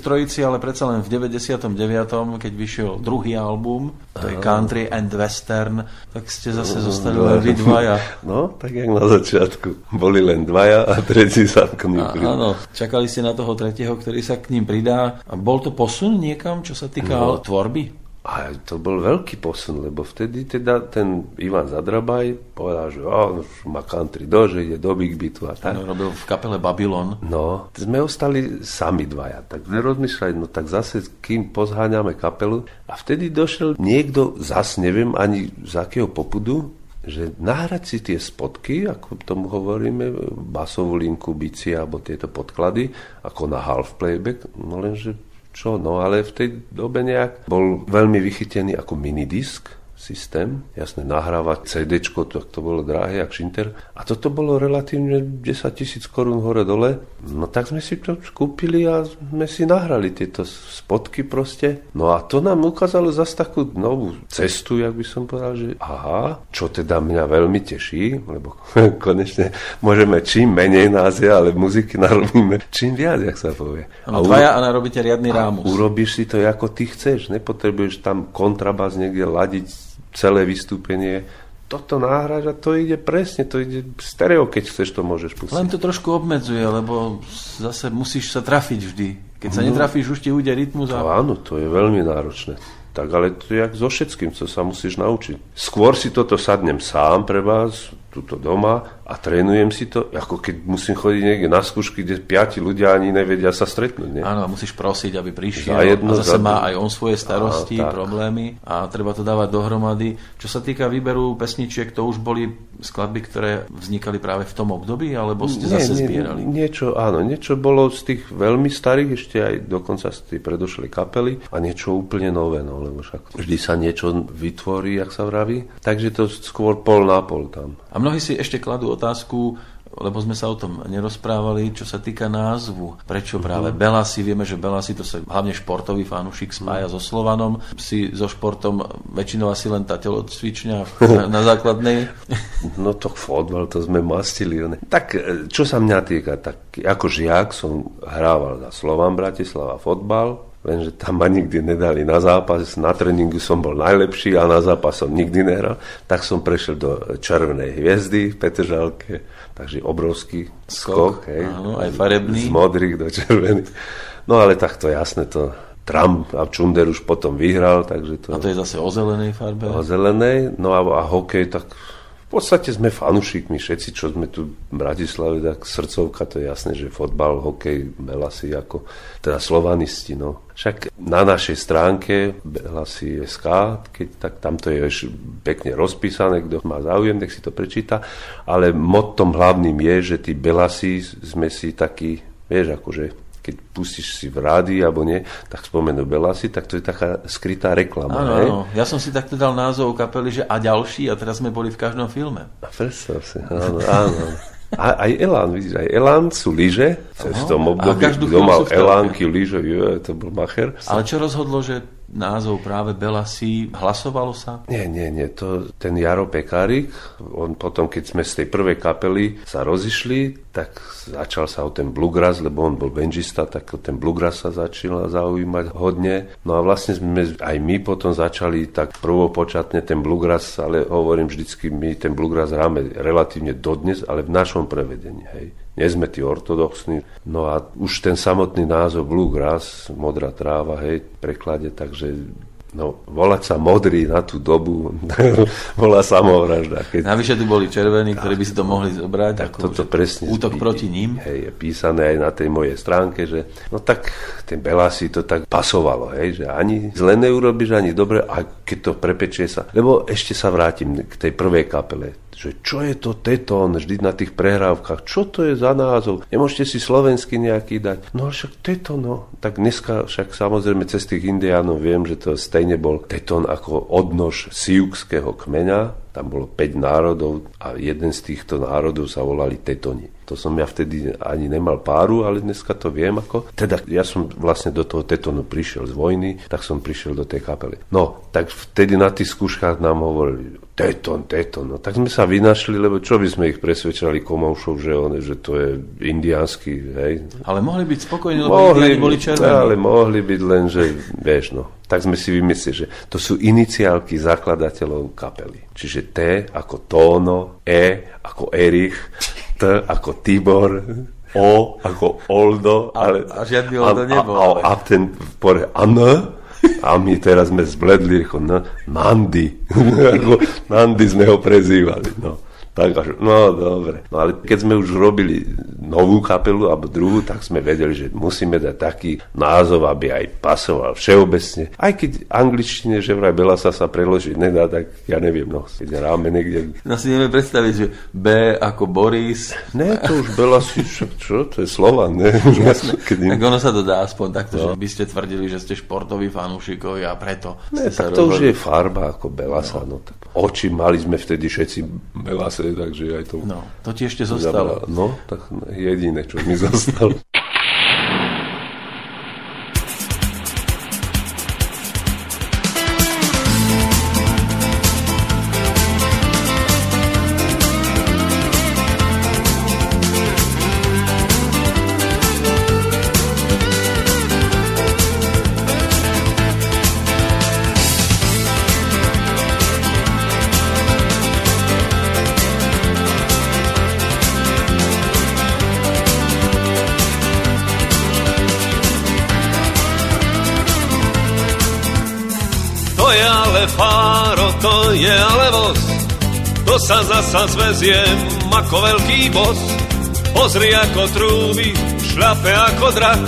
v Trojici, ale predsa len v 99., keď vyšiel druhý album, to je Country and Western, tak ste zase no, zostali len vy dvaja. No, tak jak na začiatku. Boli len dvaja a tretí sa k ním pridá. Áno, čakali ste na toho tretieho, ktorý sa k ním pridá. A bol to posun niekam, čo sa týka no, tvorby? A to bol veľký posun, lebo vtedy teda ten Ivan Zadrabaj povedal, že oh, má country do, že ide do Big Beatu a tak. No, robil v kapele Babylon. No, sme ostali sami dvaja. Tak sme rozmýšľali, no tak zase kým pozháňame kapelu. A vtedy došiel niekto, zas neviem ani z akého popudu, že nahrať si tie spotky, ako tomu hovoríme, basovú linku, bici alebo tieto podklady, ako na half playback, no lenže čo, no ale v tej dobe nejak bol veľmi vychytený ako minidisk, systém, jasne nahrávať CD, to, to bolo drahé, jak šinter. A toto bolo relatívne 10 tisíc korún hore dole. No tak sme si to kúpili a sme si nahrali tieto spotky proste. No a to nám ukázalo zase takú novú cestu, jak by som povedal, že aha, čo teda mňa veľmi teší, lebo konečne môžeme čím menej nás je, ale muziky narobíme čím viac, jak sa povie. A, dvaja a narobíte riadny rámus. urobíš si to, ako ty chceš. Nepotrebuješ tam kontrabas niekde ladiť celé vystúpenie toto náhraš a to ide presne, to ide stereo, keď chceš, to môžeš pustiť. Len to trošku obmedzuje, lebo zase musíš sa trafiť vždy. Keď sa no, netrafíš, už ti ujde rytmus. A... Áno, to je veľmi náročné. Tak ale to je jak so všetkým, co sa musíš naučiť. Skôr si toto sadnem sám pre vás, tuto doma a trénujem si to, ako keď musím chodiť niekde na skúšky, kde piati ľudia ani nevedia sa stretnúť. Nie? Áno, a musíš prosiť, aby prišiel za jedno, a zase za... má aj on svoje starosti, a, problémy a treba to dávať dohromady. Čo sa týka výberu pesničiek, to už boli skladby, ktoré vznikali práve v tom období, alebo ste nie, zase nie, zbierali? Niečo, áno, niečo bolo z tých veľmi starých, ešte aj dokonca z tej predošlej kapely a niečo úplne nové, no, lebo však vždy sa niečo vytvorí, jak sa vraví. Takže to skôr pol na pol tam. A mnohí si ešte kladú otázku, lebo sme sa o tom nerozprávali, čo sa týka názvu. Prečo práve uh-huh. Belasi? Vieme, že Belasi to sa hlavne športový fanúšik spája uh-huh. so Slovanom. Si so športom väčšinou asi len tá telocvičňa na, na základnej. No to fotbal, to sme mastili. Ne? Tak e, čo sa mňa týka, tak ako žiak som hrával za Slovan Bratislava fotbal, lenže tam ma nikdy nedali na zápas, na tréningu som bol najlepší a na zápas som nikdy nehral, tak som prešiel do Červenej hviezdy v Petržalke, takže obrovský skok, skok hej, áno, aj farebný. Z modrých do červených. No ale tak to jasné, to Trump a Čunder už potom vyhral, takže to... A to je zase o zelenej farbe? O zelenej, no a, a hokej, tak v podstate sme fanúšikmi všetci, čo sme tu v Bratislave, tak srdcovka, to je jasné, že fotbal, hokej, Belasi ako, teda slovanisti, no. Však na našej stránke SK, keď tak tam to je ešte pekne rozpísané, kto má záujem, nech si to prečíta, ale mottom hlavným je, že tí Belasi sme si takí, vieš, akože keď pustíš si v rádi alebo nie, tak spomenú Belasi, tak to je taká skrytá reklama. Áno, áno. Ja som si takto dal názov kapely, že a ďalší a teraz sme boli v každom filme. A predstav si, áno, áno. A, aj Elán, vidíš, aj Elán sú lyže, v tom období, kto mal Elánky, lyže, jo, to bol macher. Ale čo rozhodlo, že názov práve Belasi. Hlasovalo sa? Nie, nie, nie. To, ten Jaro Pekárik, on potom, keď sme z tej prvej kapely sa rozišli, tak začal sa o ten bluegrass, lebo on bol benžista, tak ten bluegrass sa začal zaujímať hodne. No a vlastne sme aj my potom začali tak prvopočatne ten bluegrass, ale hovorím vždycky, my ten bluegrass hráme relatívne dodnes, ale v našom prevedení. Hej nie sme tí ortodoxní. No a už ten samotný názov Bluegrass, modrá tráva, hej, preklade, takže No, volať sa modrý na tú dobu bola samovražda. Keď... Navyše tu boli červení, ktorí by si to mohli zobrať. Tak ako, toto presne útok spí, proti ním. Hej, je písané aj na tej mojej stránke, že no tak ten Belasi to tak pasovalo, hej, že ani zle neurobiš, ani dobre, a keď to prepečie sa. Lebo ešte sa vrátim k tej prvej kapele že čo je to tetón vždy na tých prehrávkach, čo to je za názov, nemôžete si slovenský nejaký dať. No však tetón, no. Tak dneska však samozrejme cez tých indiánov viem, že to stejne bol tetón ako odnož siukského kmeňa, tam bolo 5 národov a jeden z týchto národov sa volali Tetoni. To som ja vtedy ani nemal páru, ale dneska to viem ako. Teda ja som vlastne do toho tetonu prišiel z vojny, tak som prišiel do tej kapely. No, tak vtedy na tých skúškach nám hovorili, teton, teton. No tak sme sa vynašli, lebo čo by sme ich presvedčali komoušov, že, on, že to je indiánsky, hej. Ale mohli byť spokojní, lebo mohli boli červení. Ale mohli byť len, že, vieš, no, tak sme si vymysleli, že to sú iniciálky zakladateľov kapely. Čiže T ako Tóno, E ako Erich, T ako Tibor, O ako Oldo. Ale, a, a žiadny Oldo nebol. A, a, a ten pore An, A my teraz sme zbledli, ako na, Nandy. ako sme ho prezývali. No. Tak až, no dobre. No ale keď sme už robili novú kapelu alebo druhú, tak sme vedeli, že musíme dať taký názov, aby aj pasoval všeobecne. Aj keď angličtine, že vraj Belasa sa preložiť nedá, tak ja neviem, no, keď ráme niekde. No si nevieme predstaviť, že B ako Boris. Ne, to už Belasi, čo, to je slova, ne? Jasne, kedy... Tak ono sa to dá aspoň takto, no. že by ste tvrdili, že ste športoví fanúšikovia a preto ne, tak to už je farba ako Belasa, no. no tak oči mali sme vtedy všetci Takže aj to... No, to ti ešte zostalo. No, tak jediné, čo mi zostalo. Je ale voz, to sa zasa zvezie ako veľký bos. Pozri ako trúbi, šlape ako drak,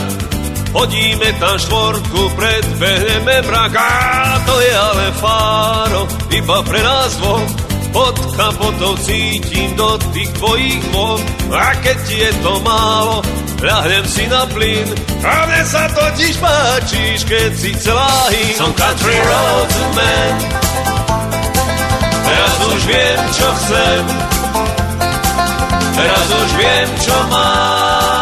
hodíme tam štvorku, predbehneme mrak. A to je ale fáro, iba pre nás dvoch, pod kapotou cítim do tých tvojich môh. A keď je to málo, ľahnem si na plyn. A mne sa totiž páčiš, keď si celá hyn. Som country road man, Teraz už viem, čo chcem. Teraz už viem, čo mám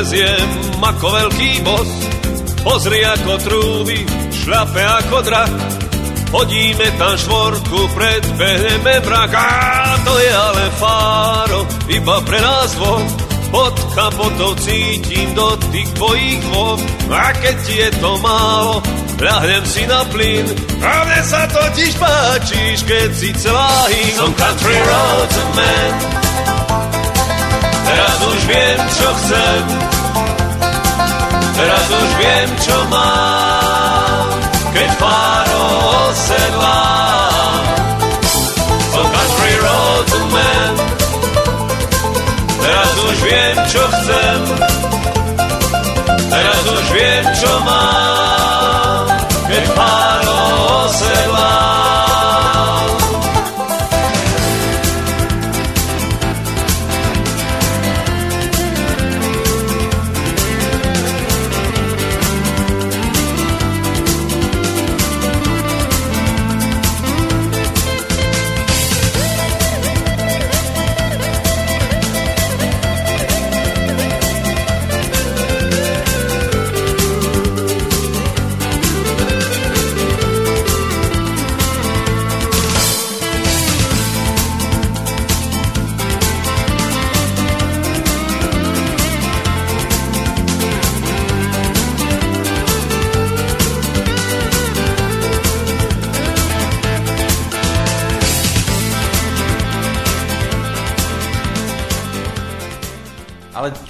zveziem ako veľký bos. Pozri ako trúbi, šľape ako drak. Hodíme tam štvorku, predbehneme mrak. A to je ale fáro, iba pre nás dvoch. Pod kapotou cítim do tých tvojich dvoch. A keď ti je to málo, ľahnem si na plyn. A mne sa totiž páčiš, keď si celá hyn. Som country road man, Teraz už viem, čo chcem, teraz už viem, čo mám, keď páro osedlá. So country road man, teraz už viem, čo chcem, teraz už viem, čo mám,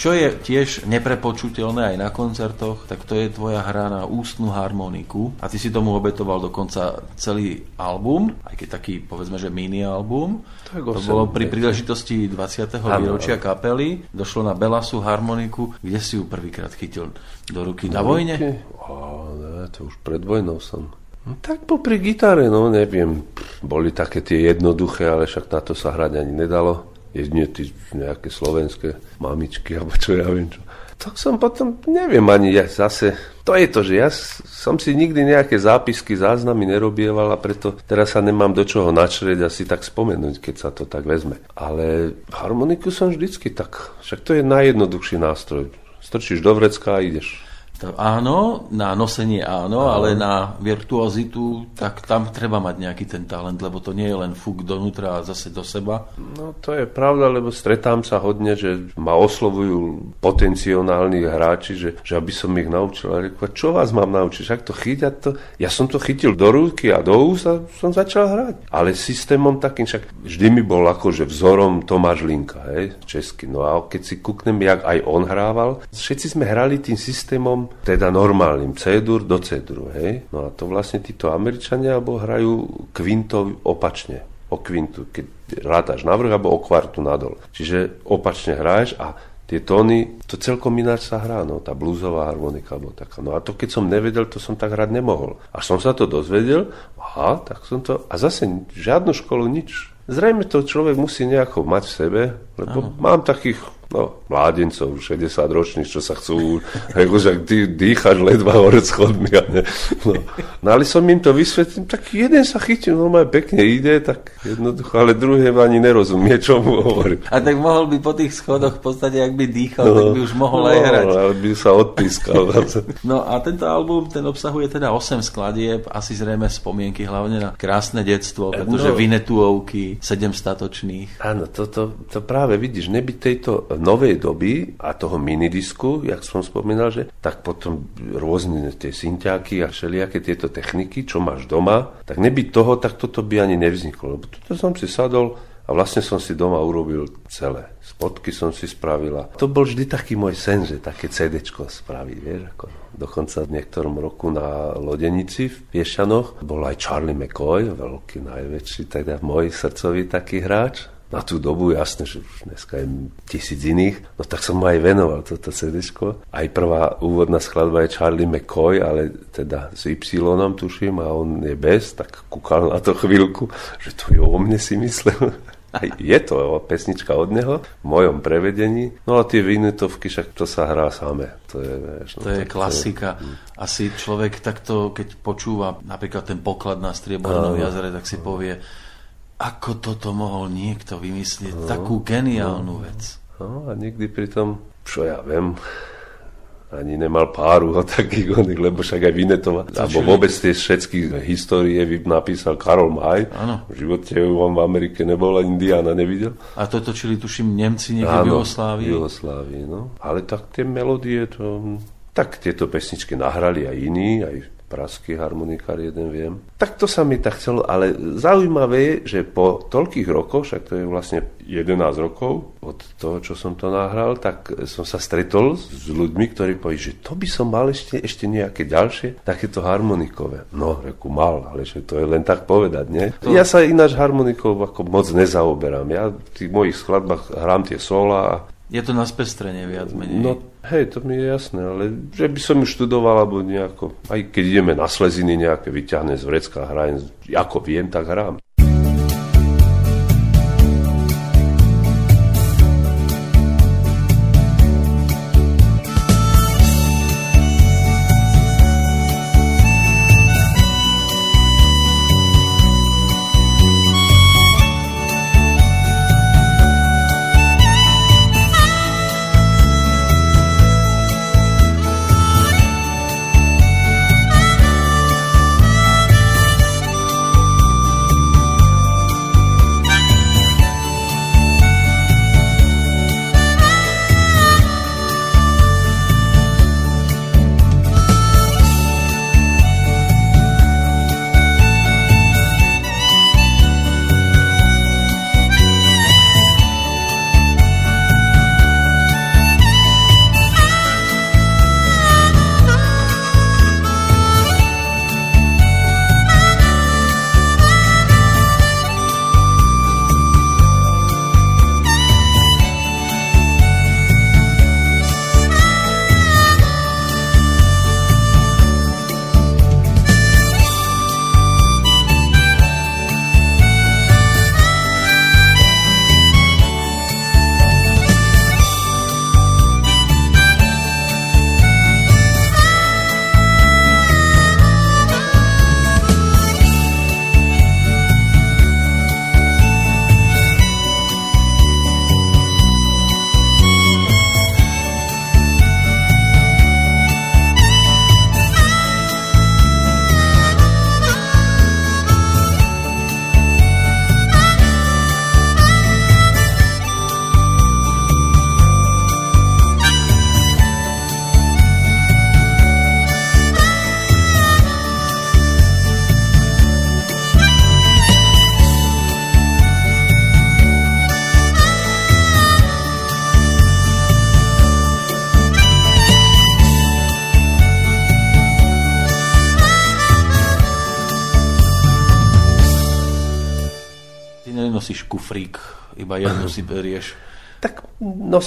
čo je tiež neprepočutelné aj na koncertoch, tak to je tvoja hra na ústnu harmoniku a ty si tomu obetoval dokonca celý album, aj keď taký povedzme, že mini album. Tak to bolo pri príležitosti 20. Ano, výročia kapely, došlo na Belasu harmoniku, kde si ju prvýkrát chytil do ruky? Na vojne? Á, ne, to už pred vojnou som. No, tak popri gitare, no neviem, boli také tie jednoduché, ale však na to sa hrať ani nedalo jedine tí nejaké slovenské mamičky, alebo čo ja viem čo. Tak som potom, neviem ani ja zase, to je to, že ja som si nikdy nejaké zápisky, záznamy nerobieval a preto teraz sa nemám do čoho načrieť a si tak spomenúť, keď sa to tak vezme. Ale harmoniku som vždycky tak, však to je najjednoduchší nástroj. Strčíš do vrecka a ideš. To áno, na nosenie áno, áno, ale na virtuozitu, tak tam treba mať nejaký ten talent, lebo to nie je len fúk donútra a zase do seba. No to je pravda, lebo stretám sa hodne, že ma oslovujú potenciálni hráči, že, že aby som ich naučil. A reku, čo vás mám naučiť? Však to chyťať to... Ja som to chytil do ruky a do úst a som začal hrať. Ale systémom takým, však vždy mi bol akože vzorom Tomáš Linka, hej, český. No a keď si kúknem, jak aj on hrával, všetci sme hrali tým systémom teda normálnym C-dur do C-duru, hej. No a to vlastne títo Američania alebo hrajú kvintov opačne, o kvintu, keď rátaš na vrch alebo o kvartu nadol. Čiže opačne hráš a tie tóny, to celkom ináč sa hrá, no, tá blúzová harmonika alebo taká. No a to keď som nevedel, to som tak hrať nemohol. A som sa to dozvedel, aha, tak som to, a zase žiadnu školu, nič. Zrejme to človek musí nejako mať v sebe, lebo Aha. mám takých no, mládencov, 60 ročných, čo sa chcú, že ty dýchaš ledva hore schodmi. Ne? No. no. ale som im to vysvetlil, tak jeden sa chytil, no má pekne ide, tak jednoducho, ale druhé ani nerozumie, čo mu hovorí. A tak mohol by po tých schodoch v podstate, ak by dýchal, no, tak by už mohol no, aj hrať. ale by sa odpískal. no a tento album, ten obsahuje teda 8 skladieb, asi zrejme spomienky hlavne na krásne detstvo, pretože no, Vinetuovky, 7 statočných. Áno, to, to, to práve vidíš, nebyť tejto novej doby a toho minidisku, jak som spomínal, že tak potom rôzne tie synťáky a všelijaké tieto techniky, čo máš doma, tak nebyť toho, tak toto by ani nevzniklo. Lebo toto som si sadol a vlastne som si doma urobil celé. Spotky som si spravila. To bol vždy taký môj sen, že také CD spraviť, vieš, ako dokonca v niektorom roku na Lodenici v Piešanoch bol aj Charlie McCoy, veľký, najväčší, teda môj srdcový taký hráč na tú dobu, jasne, že už dneska je tisíc iných, no tak som aj venoval toto CD. Aj prvá úvodná skladba je Charlie McCoy, ale teda s Y tuším a on je bez, tak kúkal na to chvíľku, že to je o mne si myslel. Aj je to pesnička od neho v mojom prevedení. No a tie vinutovky, však to sa hrá samé. To je, vieš, no, to je klasika. To je... Asi človek takto, keď počúva napríklad ten poklad na Striebornom jazere, tak si povie, ako toto mohol niekto vymyslieť, no, takú geniálnu no, vec. No a nikdy pritom, čo ja viem, ani nemal páru o takých oných, lebo však aj Vinetova, alebo vôbec tie všetky histórie napísal Karol Maj. Áno. V živote on v Amerike nebol, ani Indiana nevidel. A to točili, tuším, Nemci niekde v Jugoslávii. v Jugoslávii, no. Ale tak tie melódie, to... Tak tieto pesničky nahrali aj iní, aj praský harmonikár, jeden viem. Tak to sa mi tak chcelo, ale zaujímavé je, že po toľkých rokoch, však to je vlastne 11 rokov od toho, čo som to nahral, tak som sa stretol s ľuďmi, ktorí povedali, že to by som mal ešte, ešte nejaké ďalšie, takéto harmonikové. No, reku mal, ale že to je len tak povedať, nie? To... Ja sa ináč harmonikou ako moc nezaoberám. Ja v tých mojich skladbách hrám tie sola a je to na spestrenie viac menej. No hej, to mi je jasné, ale že by som ju študoval, alebo nejako, aj keď ideme na sleziny nejaké, vyťahne z vrecka, hrajem, ako viem, tak hrám.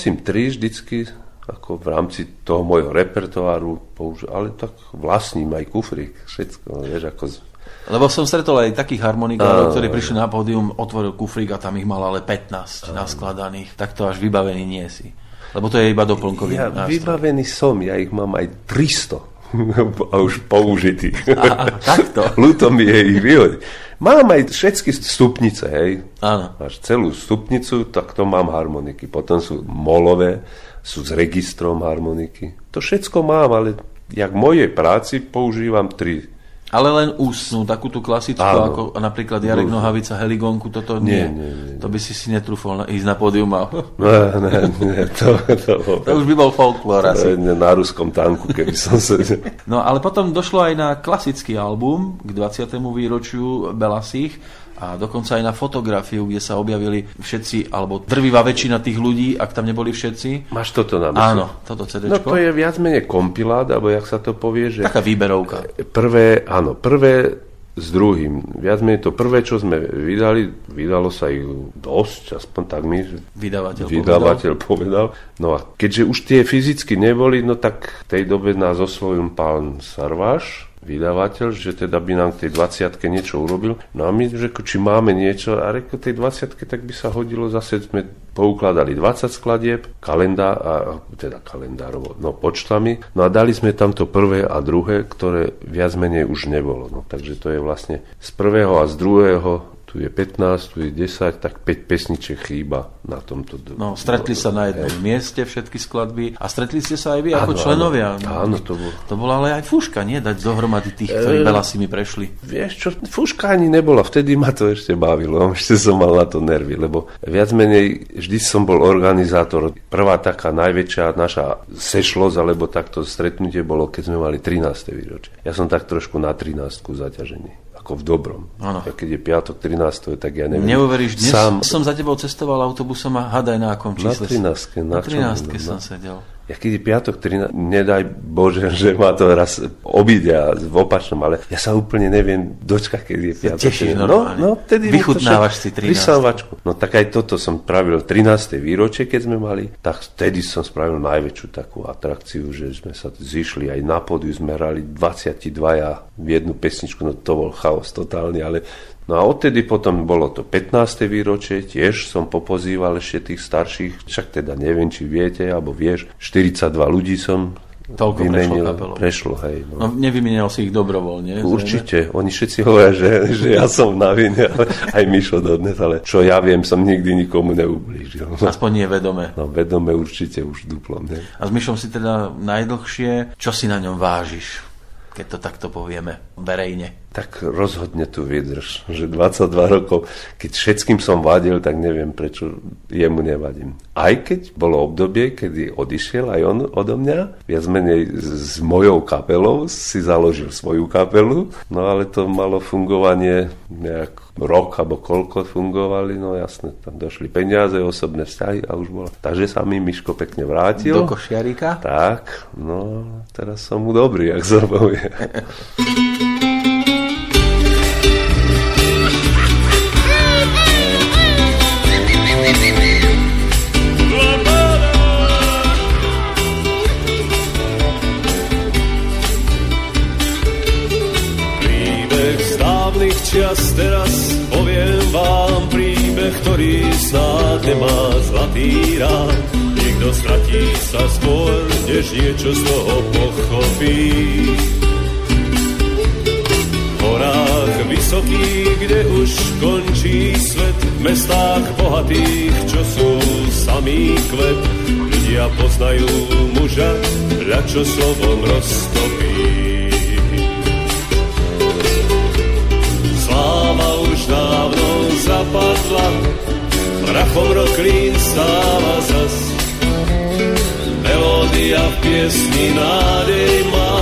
Nosím tri vždycky, ako v rámci toho môjho repertoáru, použi- ale tak vlastním aj kufrík, všetko, vieš, ako... z- Lebo som stretol aj takých harmonikárov, ktorí prišli na pódium, otvoril kufrík a tam ich mal ale 15 naskladaných. Tak to až vybavený nie si. Lebo to je iba doplnkový Ja nástroj. vybavený som, ja ich mám aj 300 a už použitý. Takto. Ľúto mi je ich vyhodiť. Mám aj všetky stupnice, hej. Áno. Máš celú stupnicu, tak to mám harmoniky. Potom sú molové, sú s registrom harmoniky. To všetko mám, ale jak v mojej práci používam tri. Ale len ústnu, takú tú klasickú, Áno. ako napríklad Jarek Nohavica, Heligonku, toto nie. Nie, nie, nie, nie. To by si si netrúfol na, ísť na pódium a... Ne, ne, ne, to, to, To už by bol folklór asi. je na ruskom tanku, keby som sa... No ale potom došlo aj na klasický album k 20. výročiu Belasích a dokonca aj na fotografiu, kde sa objavili všetci, alebo drvivá väčšina tých ľudí, ak tam neboli všetci. Máš toto na mysli? Áno, toto No CDčko. to je viac menej kompilát, alebo jak sa to povie, že Taká výberovka. prvé, áno, prvé s druhým. Viac menej to prvé, čo sme vydali, vydalo sa ich dosť, aspoň tak mi Vydavateľ, vydavateľ povedal. No a keďže už tie fyzicky neboli, no tak v tej dobe nás oslovil pán Sarváš, vydavateľ, že teda by nám k tej 20 niečo urobil. No a my, že či máme niečo, a reko tej 20 tak by sa hodilo, zase sme poukladali 20 skladieb, kalendár, a, teda kalendárovo, no počtami, no a dali sme tam to prvé a druhé, ktoré viac menej už nebolo. No, takže to je vlastne z prvého a z druhého tu je 15, tu je 10, tak 5 pesniček chýba na tomto. No, stretli sa na jednom mieste všetky skladby a stretli ste sa aj vy ako Áno, členovia. áno. Áno, to bolo. To bola ale aj fúška, nie? Dať dohromady tých, ktorí E, Belasimi prešli. Vieš čo, fúška ani nebola, vtedy ma to ešte bavilo, ešte som mal na to nervy, lebo viac menej vždy som bol organizátor. Prvá taká najväčšia naša sešlosť, alebo takto stretnutie bolo, keď sme mali 13. výročie. Ja som tak trošku na 13. zaťažený, ako v dobrom. Áno. A keď je piatok 13. tak ja neviem. Neuveríš, dnes Sám, som za tebou cestoval autobusom a hadaj na akom Na čísle. si- 13., Na na čom? 13 som Na- sedel. Ja keď je piatok 13, nedaj Bože, že ma to raz obíde a v opačnom, ale ja sa úplne neviem dočkať, keď je piatok. tešíš 13. normálne. No, no, vtedy Vychutnávaš si 13. Vysávačku. No tak aj toto som spravil 13. výročie, keď sme mali, tak vtedy som spravil najväčšiu takú atrakciu, že sme sa zišli aj na pódiu, sme hrali 22 v jednu pesničku, no to bol chaos totálny, ale No a odtedy potom bolo to 15. výročie, tiež som popozýval ešte tých starších, však teda neviem, či viete, alebo vieš, 42 ľudí som Toľko prešlo kapelou. Prešlo, hej. No. No, nevymenil si ich dobrovoľne. Určite, oni všetci hovoria, že, že ja som na vine, ale aj Mišo dodnes, ale čo ja viem, som nikdy nikomu neublížil. Aspoň nie vedome. no vedome určite už duplom. Ne? A s Myšom si teda najdlhšie, čo si na ňom vážiš? Keď to takto povieme, verejne. Tak rozhodne tu vydrž, že 22 rokov, keď všetkým som vadil, tak neviem, prečo jemu nevadím. Aj keď bolo obdobie, kedy odišiel aj on odo mňa, viac menej s, mojou kapelou, si založil svoju kapelu, no ale to malo fungovanie nejak rok alebo koľko fungovali, no jasne, tam došli peniaze, osobné vzťahy a už bolo. Takže sa mi Miško pekne vrátil. Do košiarika? Tak, no teraz som mu dobrý, ak sa povie. ktorý snáď nemá zlatý rád. Niekto stratí sa skôr, než niečo z toho pochopí. V horách vysokých, kde už končí svet, v mestách bohatých, čo sú samý kvet, ľudia poznajú muža, hľa čo slovom roztopí. Sláva už dávno zapadla, prachom roklín stáva zas. Melódia v piesni nádej má,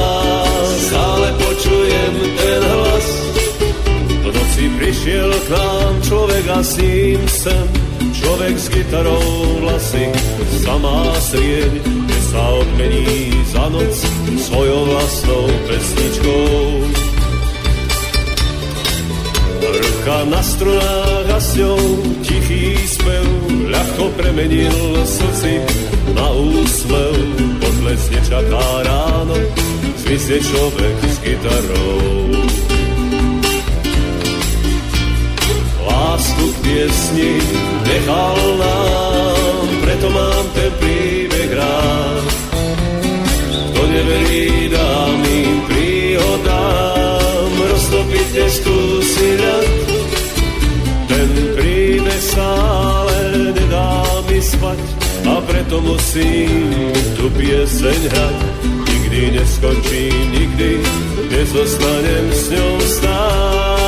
stále počujem ten hlas. V noci prišiel k nám človek a s ním sem, človek s gitarou vlasy, samá srieň, sa odmení za noc svojou vlastnou pesničkou. Lúka na strunách a s ňou tichý spev ľahko premenil slzy na úsmev. Potles nečaká ráno, zmizne človek s gitarou. Lásku k piesni nechal nám, preto mám ten príbeh rád. Kto neverí, dám príhodám, roztopiť neskúsi rád. Stále nedá mi spať a preto musím tu pieseň hrať. Nikdy neskončím, nikdy nezostanem s ňou stáť.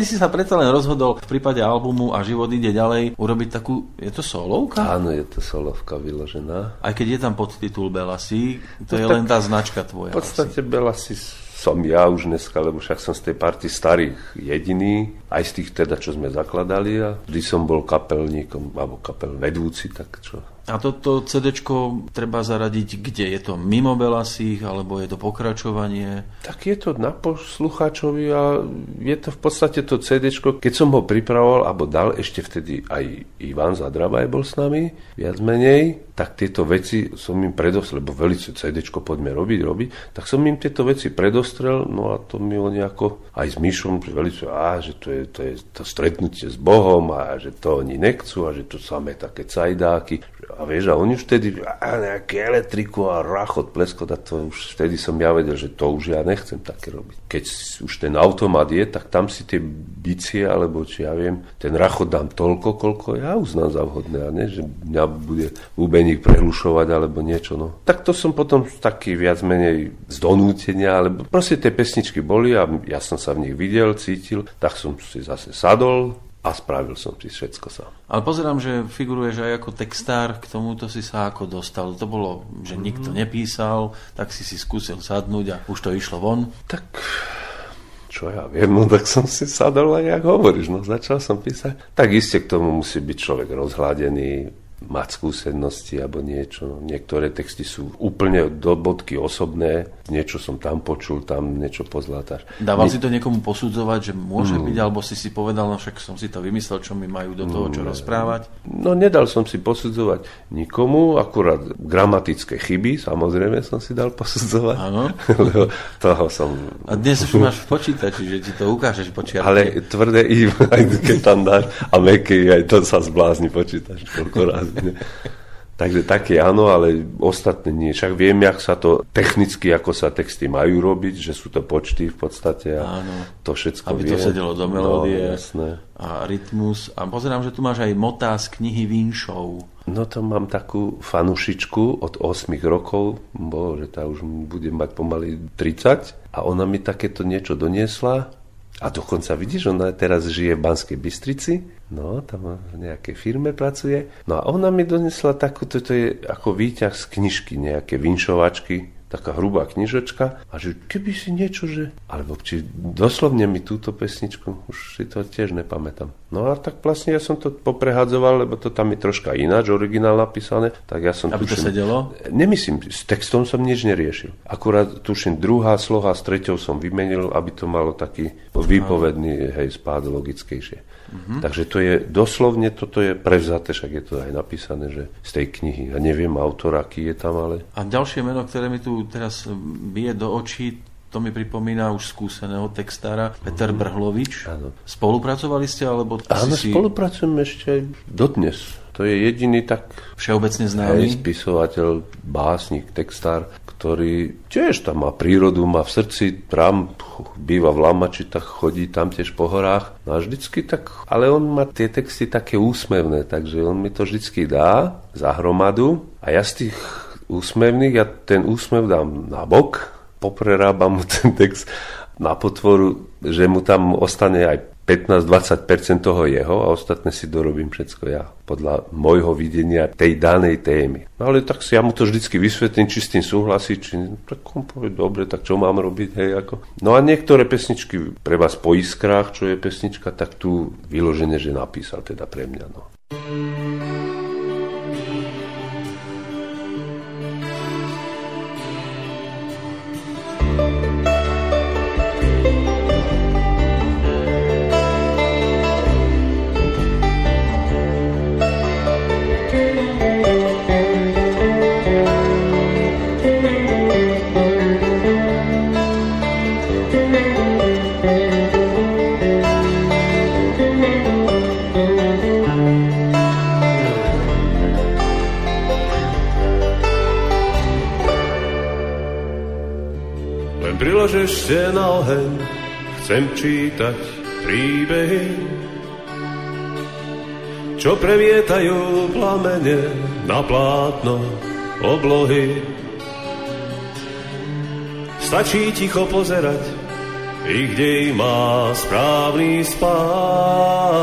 Ty si sa predsa len rozhodol v prípade albumu a život ide ďalej urobiť takú, je to solovka? Áno, je to solovka vyložená. Aj keď je tam podtitul Belasi, to No je len tá značka tvoja. V podstate Belasi som ja už dneska, lebo však som z tej party starých jediný, aj z tých teda, čo sme zakladali a vždy som bol kapelníkom, alebo kapel vedúci, tak čo. A toto CD treba zaradiť kde? Je to mimo Belasích, alebo je to pokračovanie? Tak je to na poslucháčovi a je to v podstate to CD, keď som ho pripravoval, alebo dal ešte vtedy aj Ivan Zadrabaj bol s nami, viac menej, tak tieto veci som im predostrel, lebo velice CD poďme robiť, robiť, tak som im tieto veci predostrel, no a to mi oni ako aj s Myšom, velice, á, že to je, to je to stretnutie s Bohom a že to oni nechcú a že to samé také cajdáky. A vieš, a oni vtedy, a nejaké elektriku a rachot, pleskot, a to už vtedy som ja vedel, že to už ja nechcem také robiť. Keď už ten automat je, tak tam si tie bicie, alebo či ja viem, ten rachot dám toľko, koľko ja uznám za vhodné, a ne, že mňa bude úbeník prehlušovať alebo niečo. No. Tak to som potom taký viac menej z donútenia, alebo proste tie pesničky boli a ja som sa v nich videl, cítil, tak som si zase sadol, a spravil som si všetko sám. Ale pozerám, že figuruješ aj ako textár, k tomuto si sa ako dostal. To bolo, že nikto nepísal, tak si si skúsil sadnúť a už to išlo von. Tak čo ja viem, no tak som si sadol a jak hovoríš, no začal som písať. Tak iste k tomu musí byť človek rozhladený, mať skúsenosti alebo niečo. No, niektoré texty sú úplne do bodky osobné, niečo som tam počul, tam niečo pozlátaš. Dával si to niekomu posudzovať, že môže mm. byť, alebo si si povedal, no však som si to vymyslel, čo mi majú do toho čo mm. rozprávať? No nedal som si posudzovať nikomu, akurát gramatické chyby, samozrejme som si dal posudzovať. Áno. Lebo toho som... A dnes už máš v počítači, že ti to ukážeš počiatky. Ale tvrdé i, aj keď tam dáš, a meké, aj to sa zblázni počítač, koľko. Takže také áno, ale ostatné nie. Však viem, jak sa to technicky, ako sa texty majú robiť, že sú to počty v podstate a áno. to všetko Aby vie. to sedelo do melódie No, jasné. a rytmus. A pozerám, že tu máš aj motá z knihy Vinšov. No to mám takú fanušičku od 8 rokov, bo, že tá už bude mať pomaly 30 a ona mi takéto niečo doniesla a dokonca vidíš, ona teraz žije v Banskej Bystrici, no, tam v nejakej firme pracuje. No a ona mi donesla takú, to je ako výťah z knižky, nejaké vinšovačky, taká hrubá knižočka a že keby si niečo, že... Alebo či doslovne mi túto pesničku, už si to tiež nepamätám. No a tak vlastne ja som to poprehadzoval, lebo to tam je troška ináč, originál napísané, tak ja som Aby to tuším- sedelo? Nemyslím, s textom som nič neriešil. Akurát tuším, druhá sloha s treťou som vymenil, aby to malo taký výpovedný hej, spád logickejšie. Mhm. Takže to je doslovne, toto je prevzaté, však je to aj napísané, že z tej knihy. Ja neviem autor, aký je tam, ale A ďalšie meno, ktoré mi tu teraz bije do očí, to mi pripomína už skúseného textára Peter Brhlovič. Áno. Spolupracovali ste, alebo áno, si spolupracujeme ešte aj dodnes. To je jediný tak všeobecne známy? spisovateľ, básnik, textár, ktorý tiež tam má prírodu, má v srdci, tam býva v Lamači, tak chodí tam tiež po horách. No a vždycky tak, ale on má tie texty také úsmevné, takže on mi to vždycky dá za hromadu a ja z tých úsmevných, ja ten úsmev dám na bok, poprerábam mu ten text na potvoru, že mu tam ostane aj 15-20% toho jeho a ostatné si dorobím všetko ja, podľa môjho videnia tej danej témy. No ale tak si ja mu to vždycky vysvetlím, či s tým súhlasí, či tak on povie, dobre, tak čo mám robiť, hej, ako. No a niektoré pesničky pre vás po iskrách, čo je pesnička, tak tu vyložené, že napísal teda pre mňa, no. Chcem čítať príbehy, čo previetajú plamene na plátno oblohy. Stačí ticho pozerať, ich dej má správny spád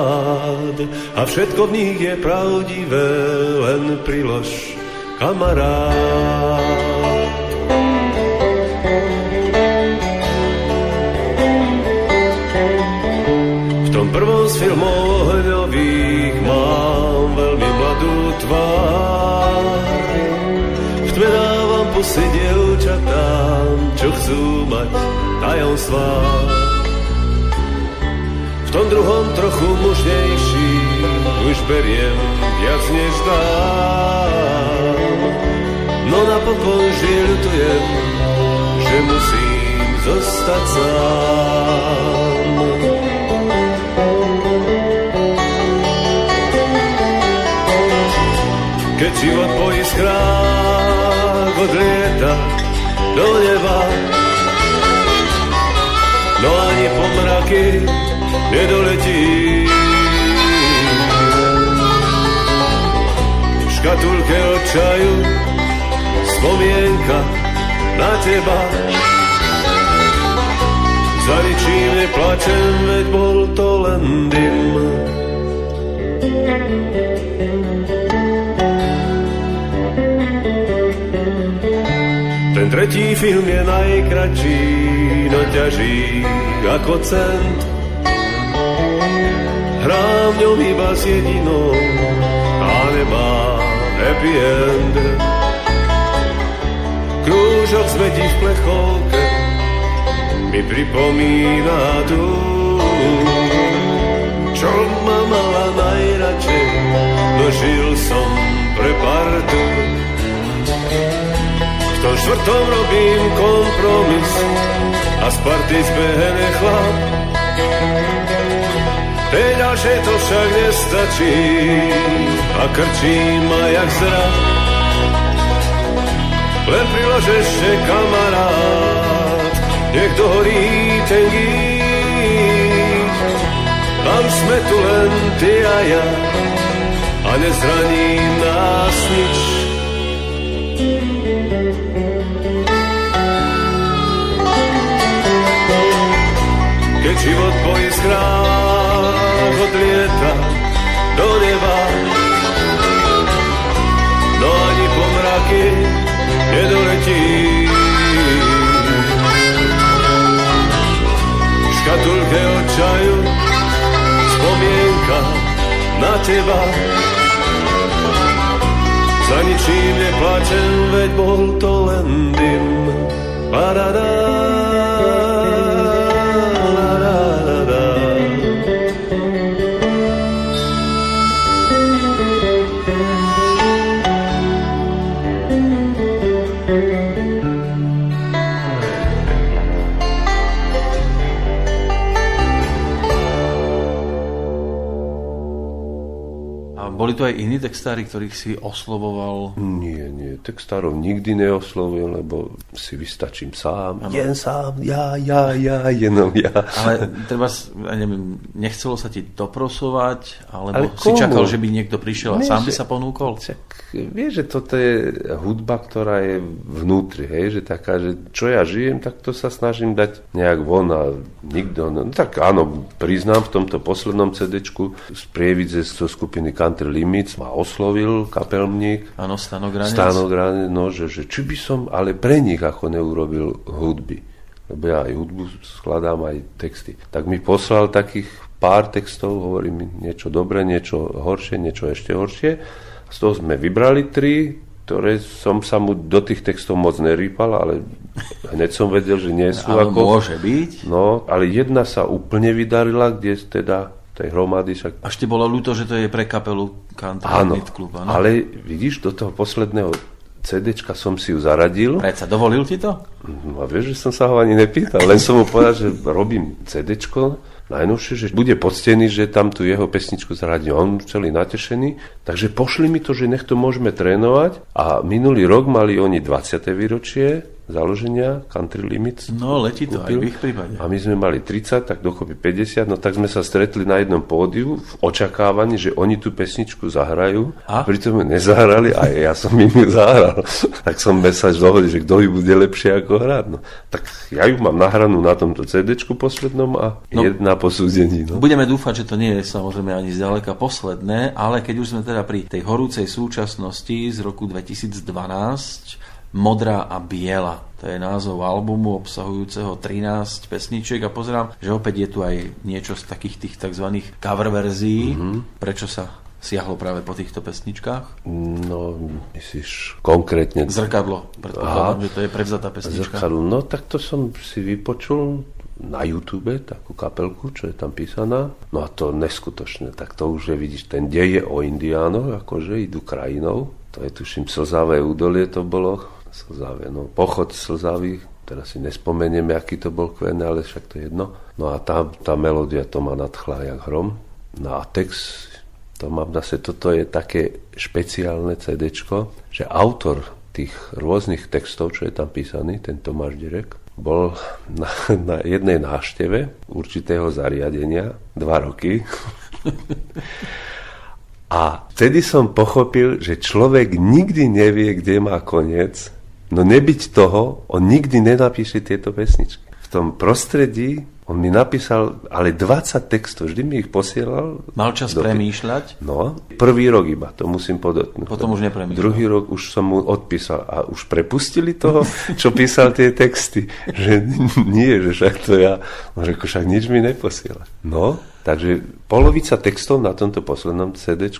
a všetko v nich je pravdivé, len prilož kamarád. Pusy dievčatám, čo chcú mať tajomstvá. V tom druhom trochu mužnejší už beriem viac než dám. No napokon vždy ľutujem, že musím zostať sám. keď život po iskrách odlieta do neba. No ani po mraky nedoletí. V škatulke od čaju spomienka na teba. Za ničím neplačem, veď bol to len dym. Tretí film je najkračší, no ťaží ako cent. Hrám v ňom iba s jedinou a nemá happy end. Krúžok smetí v plechovke mi pripomína tu, čo ma mala najradšej, no som pre partu to štvrtom robím kompromis a z party zbehne chlap. Tej ďalšej to však nestačí a krčí ma jak zrak. Len prilož ešte kamarát, nech dohorí ten. Tam sme tu len ty a ja a nezraní nás nič. Keď život po iskrách odlieta do neba. No ani po mraky nedoletí. V škatulke od čaju spomienka na teba. Za ničím neplačem, veď bol to len dym. Boli to aj iní textári, ktorých si oslovoval? Nie, nie, textárov nikdy neoslovil, lebo si vystačím sám. Ano. Jen sám, ja, ja, ja, jenom ja. Ale treba, neviem, nechcelo sa ti doprosovať, alebo Ale si čakal, že by niekto prišiel a nie, sám by sa ponúkol? Čak, vieš, že toto je hudba, ktorá je vnútri, hej, že taká, že čo ja žijem, tak to sa snažím dať nejak von a nikto, no, no tak áno, priznám v tomto poslednom CD-čku z Prievidze zo skupiny Country Limits ma oslovil kapelník. Áno, Stanogranec. Stanogranec, no, že, že či by som ale pre nich ako neurobil hudby. Lebo ja aj hudbu skladám, aj texty. Tak mi poslal takých pár textov, hovorí mi niečo dobré, niečo horšie, niečo ešte horšie. Z toho sme vybrali tri, ktoré som sa mu do tých textov moc nerýpal, ale hneď som vedel, že nie sú ale ako... môže byť. No, ale jedna sa úplne vydarila, kde teda tej hromady. Však... Až ti bolo ľúto, že to je pre kapelu Country áno, Club, áno? ale vidíš, do toho posledného CDčka som si ju zaradil. Predsa dovolil ti to? No a vieš, že som sa ho ani nepýtal, len som mu povedal, že robím CDčko, najnovšie, že bude poctený, že tam tú jeho pesničku zaradil. On celý natešený, takže pošli mi to, že nech to môžeme trénovať a minulý rok mali oni 20. výročie založenia Country Limits. No, letí to kúpil. aj v ich prípade. A my sme mali 30, tak dokopy 50, no tak sme sa stretli na jednom pódiu v očakávaní, že oni tú pesničku zahrajú. A? Pritom ju nezahrali a ja som im ju zahral. tak som sa dohodil, že kto ju bude lepšie ako hrať. No, tak ja ju mám nahranú na tomto CD poslednom a no, jedna posúdení. No. Budeme dúfať, že to nie je samozrejme ani zďaleka posledné, ale keď už sme teda pri tej horúcej súčasnosti z roku 2012, Modrá a biela. To je názov albumu obsahujúceho 13 pesničiek a pozerám, že opäť je tu aj niečo z takých tých tzv. cover verzií. Mm-hmm. Prečo sa siahlo práve po týchto pesničkách? No, myslíš konkrétne... Zrkadlo, predpokladám, že to je prevzatá pesnička. Zrkadlo, no tak to som si vypočul na YouTube takú kapelku, čo je tam písaná. No a to neskutočne, tak to už je, vidíš, ten deje o indiánoch, akože idú krajinou. To je, tuším, slzavé údolie to bolo, slzavie. No, pochod slzavý, teraz si nespomeniem, aký to bol kven, ale však to je jedno. No a tá, tá melódia to ma nadchla jak hrom. No a text, to mám zase, toto je také špeciálne CD, že autor tých rôznych textov, čo je tam písaný, ten Tomáš Direk, bol na, na jednej návšteve určitého zariadenia dva roky. A vtedy som pochopil, že človek nikdy nevie, kde má koniec No nebyť toho, on nikdy nenapíše tieto pesničky. V tom prostredí on mi napísal ale 20 textov, vždy mi ich posielal. Mal čas do... premýšľať? No, prvý rok iba, to musím podotknúť. Potom už nepremýšľal. Druhý rok už som mu odpísal a už prepustili toho, čo písal tie texty. Že nie, že však to ja, on však nič mi neposiela. No, Takže polovica textov na tomto poslednom CD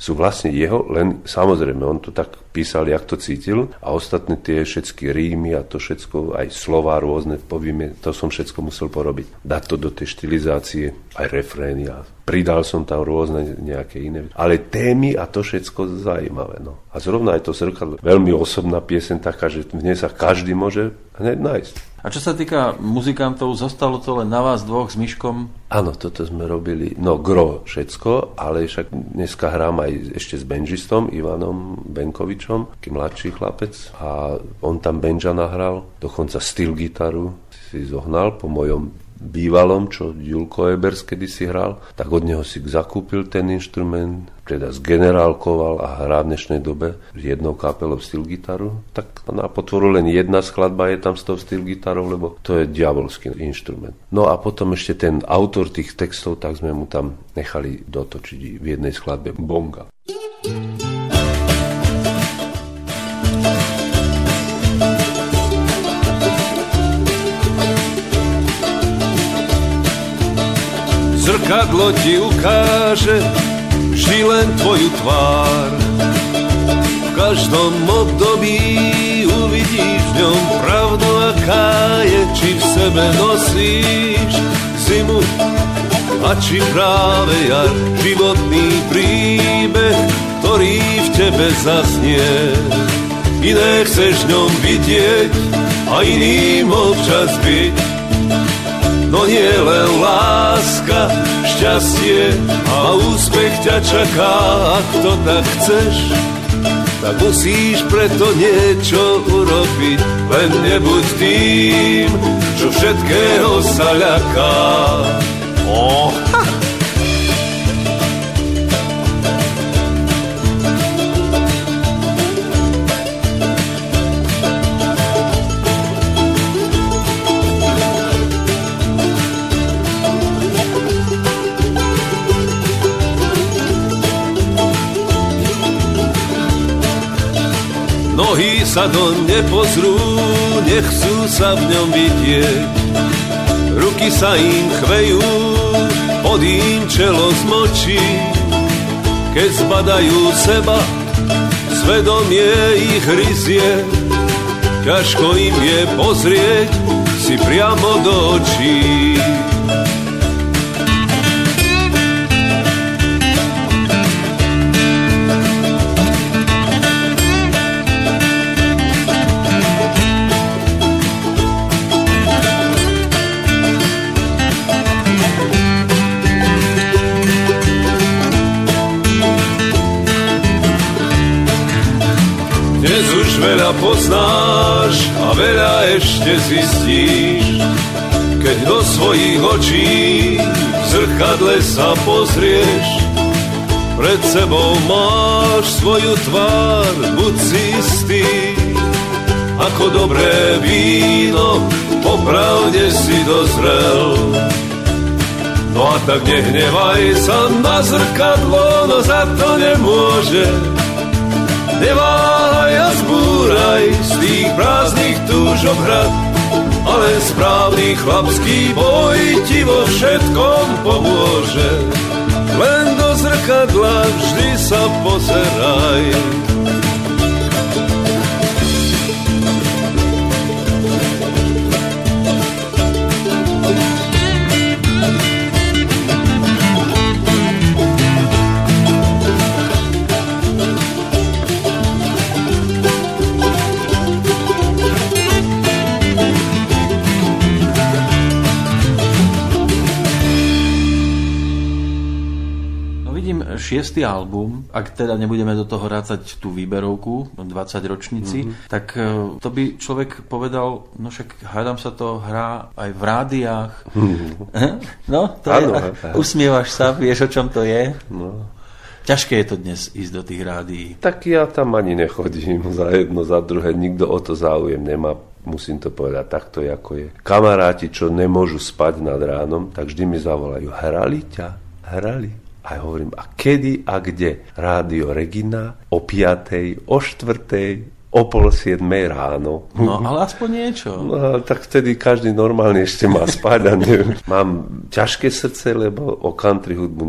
sú vlastne jeho, len samozrejme, on to tak písal, jak to cítil a ostatné tie všetky rímy a to všetko, aj slova rôzne, povieme, to som všetko musel porobiť. Dať to do tej štilizácie, aj refrény a pridal som tam rôzne nejaké iné. Ale témy a to všetko zaujímavé. No. A zrovna aj to zrkadlo, veľmi osobná piesen taká, že v nej sa každý môže hneď nájsť. A čo sa týka muzikantov, zostalo to len na vás dvoch s Myškom? Áno, toto sme robili, no gro všetko, ale však dneska hrám aj ešte s benžistom Ivanom Benkovičom, taký mladší chlapec. A on tam benža nahral, dokonca styl gitaru si zohnal po mojom bývalom, čo Julko Ebers kedysi hral, tak od neho si zakúpil ten inštrument, teda zgenerálkoval a hrá v dnešnej dobe s jednou kapelou styl gitaru. Tak na potvoru len jedna skladba je tam s tou styl gitarou, lebo to je diabolský inštrument. No a potom ešte ten autor tých textov, tak sme mu tam nechali dotočiť v jednej skladbe bonga. thank Zrkadlo ti ukáže vždy len tvoju tvár. V každom období uvidíš v ňom pravdu, aká je, či v sebe nosíš zimu a či práve jar, životný príbeh, ktorý v tebe zaznie. Iné chceš v ňom vidieť a iným občas byť, no nie len láska, šťastie a úspech ťa čaká, ak to tak chceš. Tak musíš preto niečo urobiť, len nebuď tým, čo všetkého sa ľaká. Oh. Sa do nepozrú, nechcú sa v ňom vidieť. Ruky sa im chvejú, pod im čelo zmočí. Keď zbadajú seba, svedomie ich ryzie. Ťažko im je pozrieť si priamo do očí. Veľa poznáš a veľa ešte zistíš, keď do svojich očí v zrkadle sa pozrieš. Pred sebou máš svoju tvár, buď si istý, ako dobré víno, popravde si dozrel. No a tak nehnevaj sa na zrkadlo, no za to nemôže Neváhaj a zbúraj z tých prázdnych túžob hrad, ale správny chlapský boj ti vo všetkom pomôže. Len do zrkadla vždy sa pozeraj. Šiestý album, ak teda nebudeme do toho rátať tú výberovku, 20 ročníci, mm-hmm. tak e, to by človek povedal, no však hádam sa to hrá aj v rádiách. Mm-hmm. No, to ano, je, usmievaš sa, vieš o čom to je. No. Ťažké je to dnes ísť do tých rádií. Tak ja tam ani nechodím za jedno, za druhé. Nikto o to záujem nemá musím to povedať takto, ako je. Kamaráti, čo nemôžu spať nad ránom, tak vždy mi zavolajú, hrali ťa, hrali. A ja hovorím, a kedy a kde? Rádio Regina o 5. o 4 o pol siedmej ráno. No, ale aspoň niečo. No, tak vtedy každý normálne ešte má spať a neviem. Mám ťažké srdce, lebo o country hudbu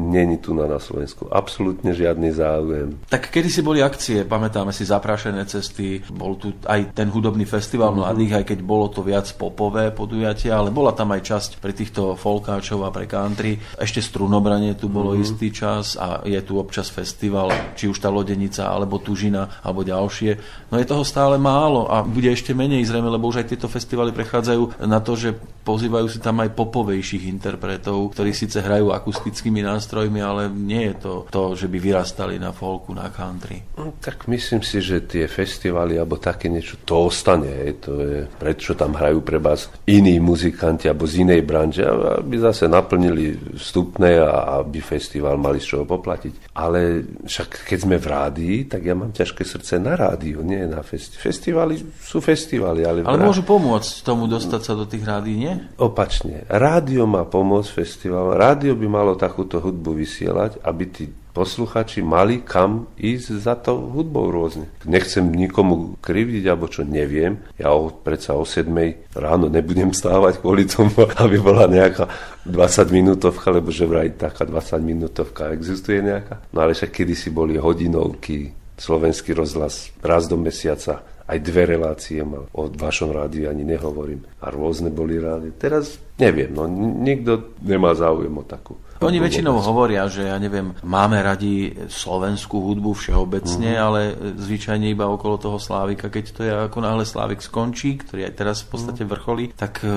není tu na, na Slovensku. Absolútne žiadny záujem. Tak kedy si boli akcie, pamätáme si zaprášené cesty, bol tu aj ten hudobný festival mm-hmm. mladých, aj keď bolo to viac popové podujatie, ale bola tam aj časť pre týchto folkáčov a pre country. Ešte strunobranie tu bolo mm-hmm. istý čas a je tu občas festival, či už tá Lodenica, alebo Tužina, alebo ďalšie. No je toho stále málo a bude ešte menej zrejme, lebo už aj tieto festivaly prechádzajú na to, že pozývajú si tam aj popovejších interpretov, ktorí síce hrajú akustickými nástrojmi, ale nie je to to, že by vyrastali na folku, na country. No, tak myslím si, že tie festivaly alebo také niečo, to ostane. To je, prečo tam hrajú pre vás iní muzikanti alebo z inej branže, aby zase naplnili vstupné a aby festival mali z čoho poplatiť. Ale však keď sme v rádii, tak ja mám ťažké srdce na rádiu rádiu, nie na festi- festivaly. sú festivaly, ale... Ale môžu pomôcť tomu dostať sa do tých rádií, nie? Opačne. Rádio má pomôcť festivalom. Rádio by malo takúto hudbu vysielať, aby tí posluchači mali kam ísť za to hudbou rôzne. Nechcem nikomu krivdiť, alebo čo neviem. Ja o, predsa o 7 ráno nebudem stávať kvôli tomu, aby bola nejaká 20 minútovka, lebo že vraj taká 20 minútovka existuje nejaká. No ale však kedysi boli hodinovky, slovenský rozhlas raz do mesiaca, aj dve relácie mal. O vašom rádiu ani nehovorím. A rôzne boli rádi. Teraz neviem, no nikto nemá záujem o takú. Oni väčšinou hovoria, že ja neviem, máme radi slovenskú hudbu všeobecne, uh-huh. ale zvyčajne iba okolo toho Slávika, keď to je ako náhle Slávik skončí, ktorý aj teraz v podstate mhm. vrcholí, tak e,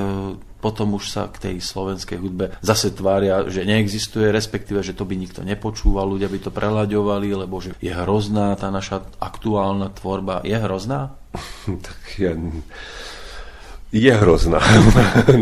potom už sa k tej slovenskej hudbe zase tvária, že neexistuje, respektíve, že to by nikto nepočúval, ľudia by to prelaďovali, lebo že je hrozná tá naša aktuálna tvorba. Je hrozná? tak ja je hrozná.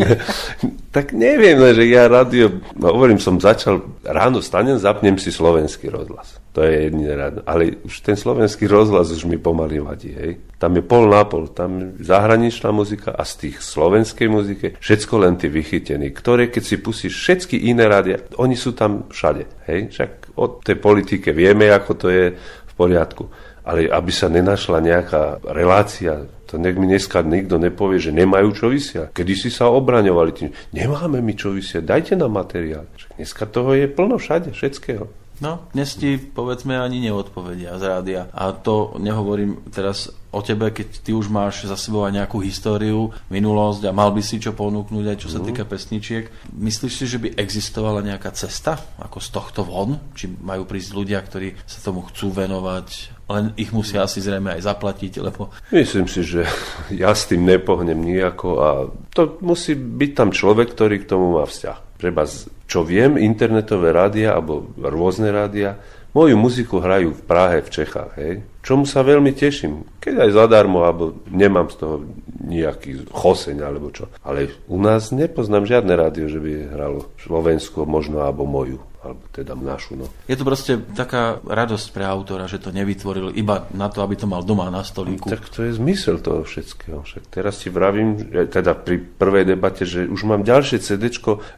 tak neviem, že ja rádio, no hovorím, som začal, ráno stanem, zapnem si slovenský rozhlas. To je jediné ráno. Ale už ten slovenský rozhlas už mi pomaly vadí, hej. Tam je pol na pol, tam je zahraničná muzika a z tých slovenskej muzike všetko len tí vychytení, ktoré keď si pustíš všetky iné rádia, oni sú tam všade, hej. Však o tej politike vieme, ako to je v poriadku ale aby sa nenašla nejaká relácia, to nech mi dneska nikto nepovie, že nemajú čo vysiať. Kedy si sa obraňovali tým, nemáme mi čo vysiať, dajte nám materiál. Dneska toho je plno všade, všetkého. No, dnes ti povedzme ani neodpovedia z rádia. A to nehovorím teraz o tebe, keď ty už máš za sebou aj nejakú históriu, minulosť a mal by si čo ponúknuť aj čo sa mhm. týka pesničiek. Myslíš si, že by existovala nejaká cesta ako z tohto von? Či majú prísť ľudia, ktorí sa tomu chcú venovať, len ich musia asi zrejme aj zaplatiť, lebo... Myslím si, že ja s tým nepohnem nejako a to musí byť tam človek, ktorý k tomu má vzťah. Treba čo viem, internetové rádia alebo rôzne rádia moju muziku hrajú v Prahe, v Čechách, hej. Čomu sa veľmi teším. Keď aj zadarmo, alebo nemám z toho nejaký choseň, alebo čo. Ale u nás nepoznám žiadne rádio, že by hralo Slovensko, možno, alebo moju alebo teda našu. No. Je to proste taká radosť pre autora, že to nevytvoril iba na to, aby to mal doma na stolíku. Tak to je zmysel toho všetkého. Však teraz si vravím, teda pri prvej debate, že už mám ďalšie CD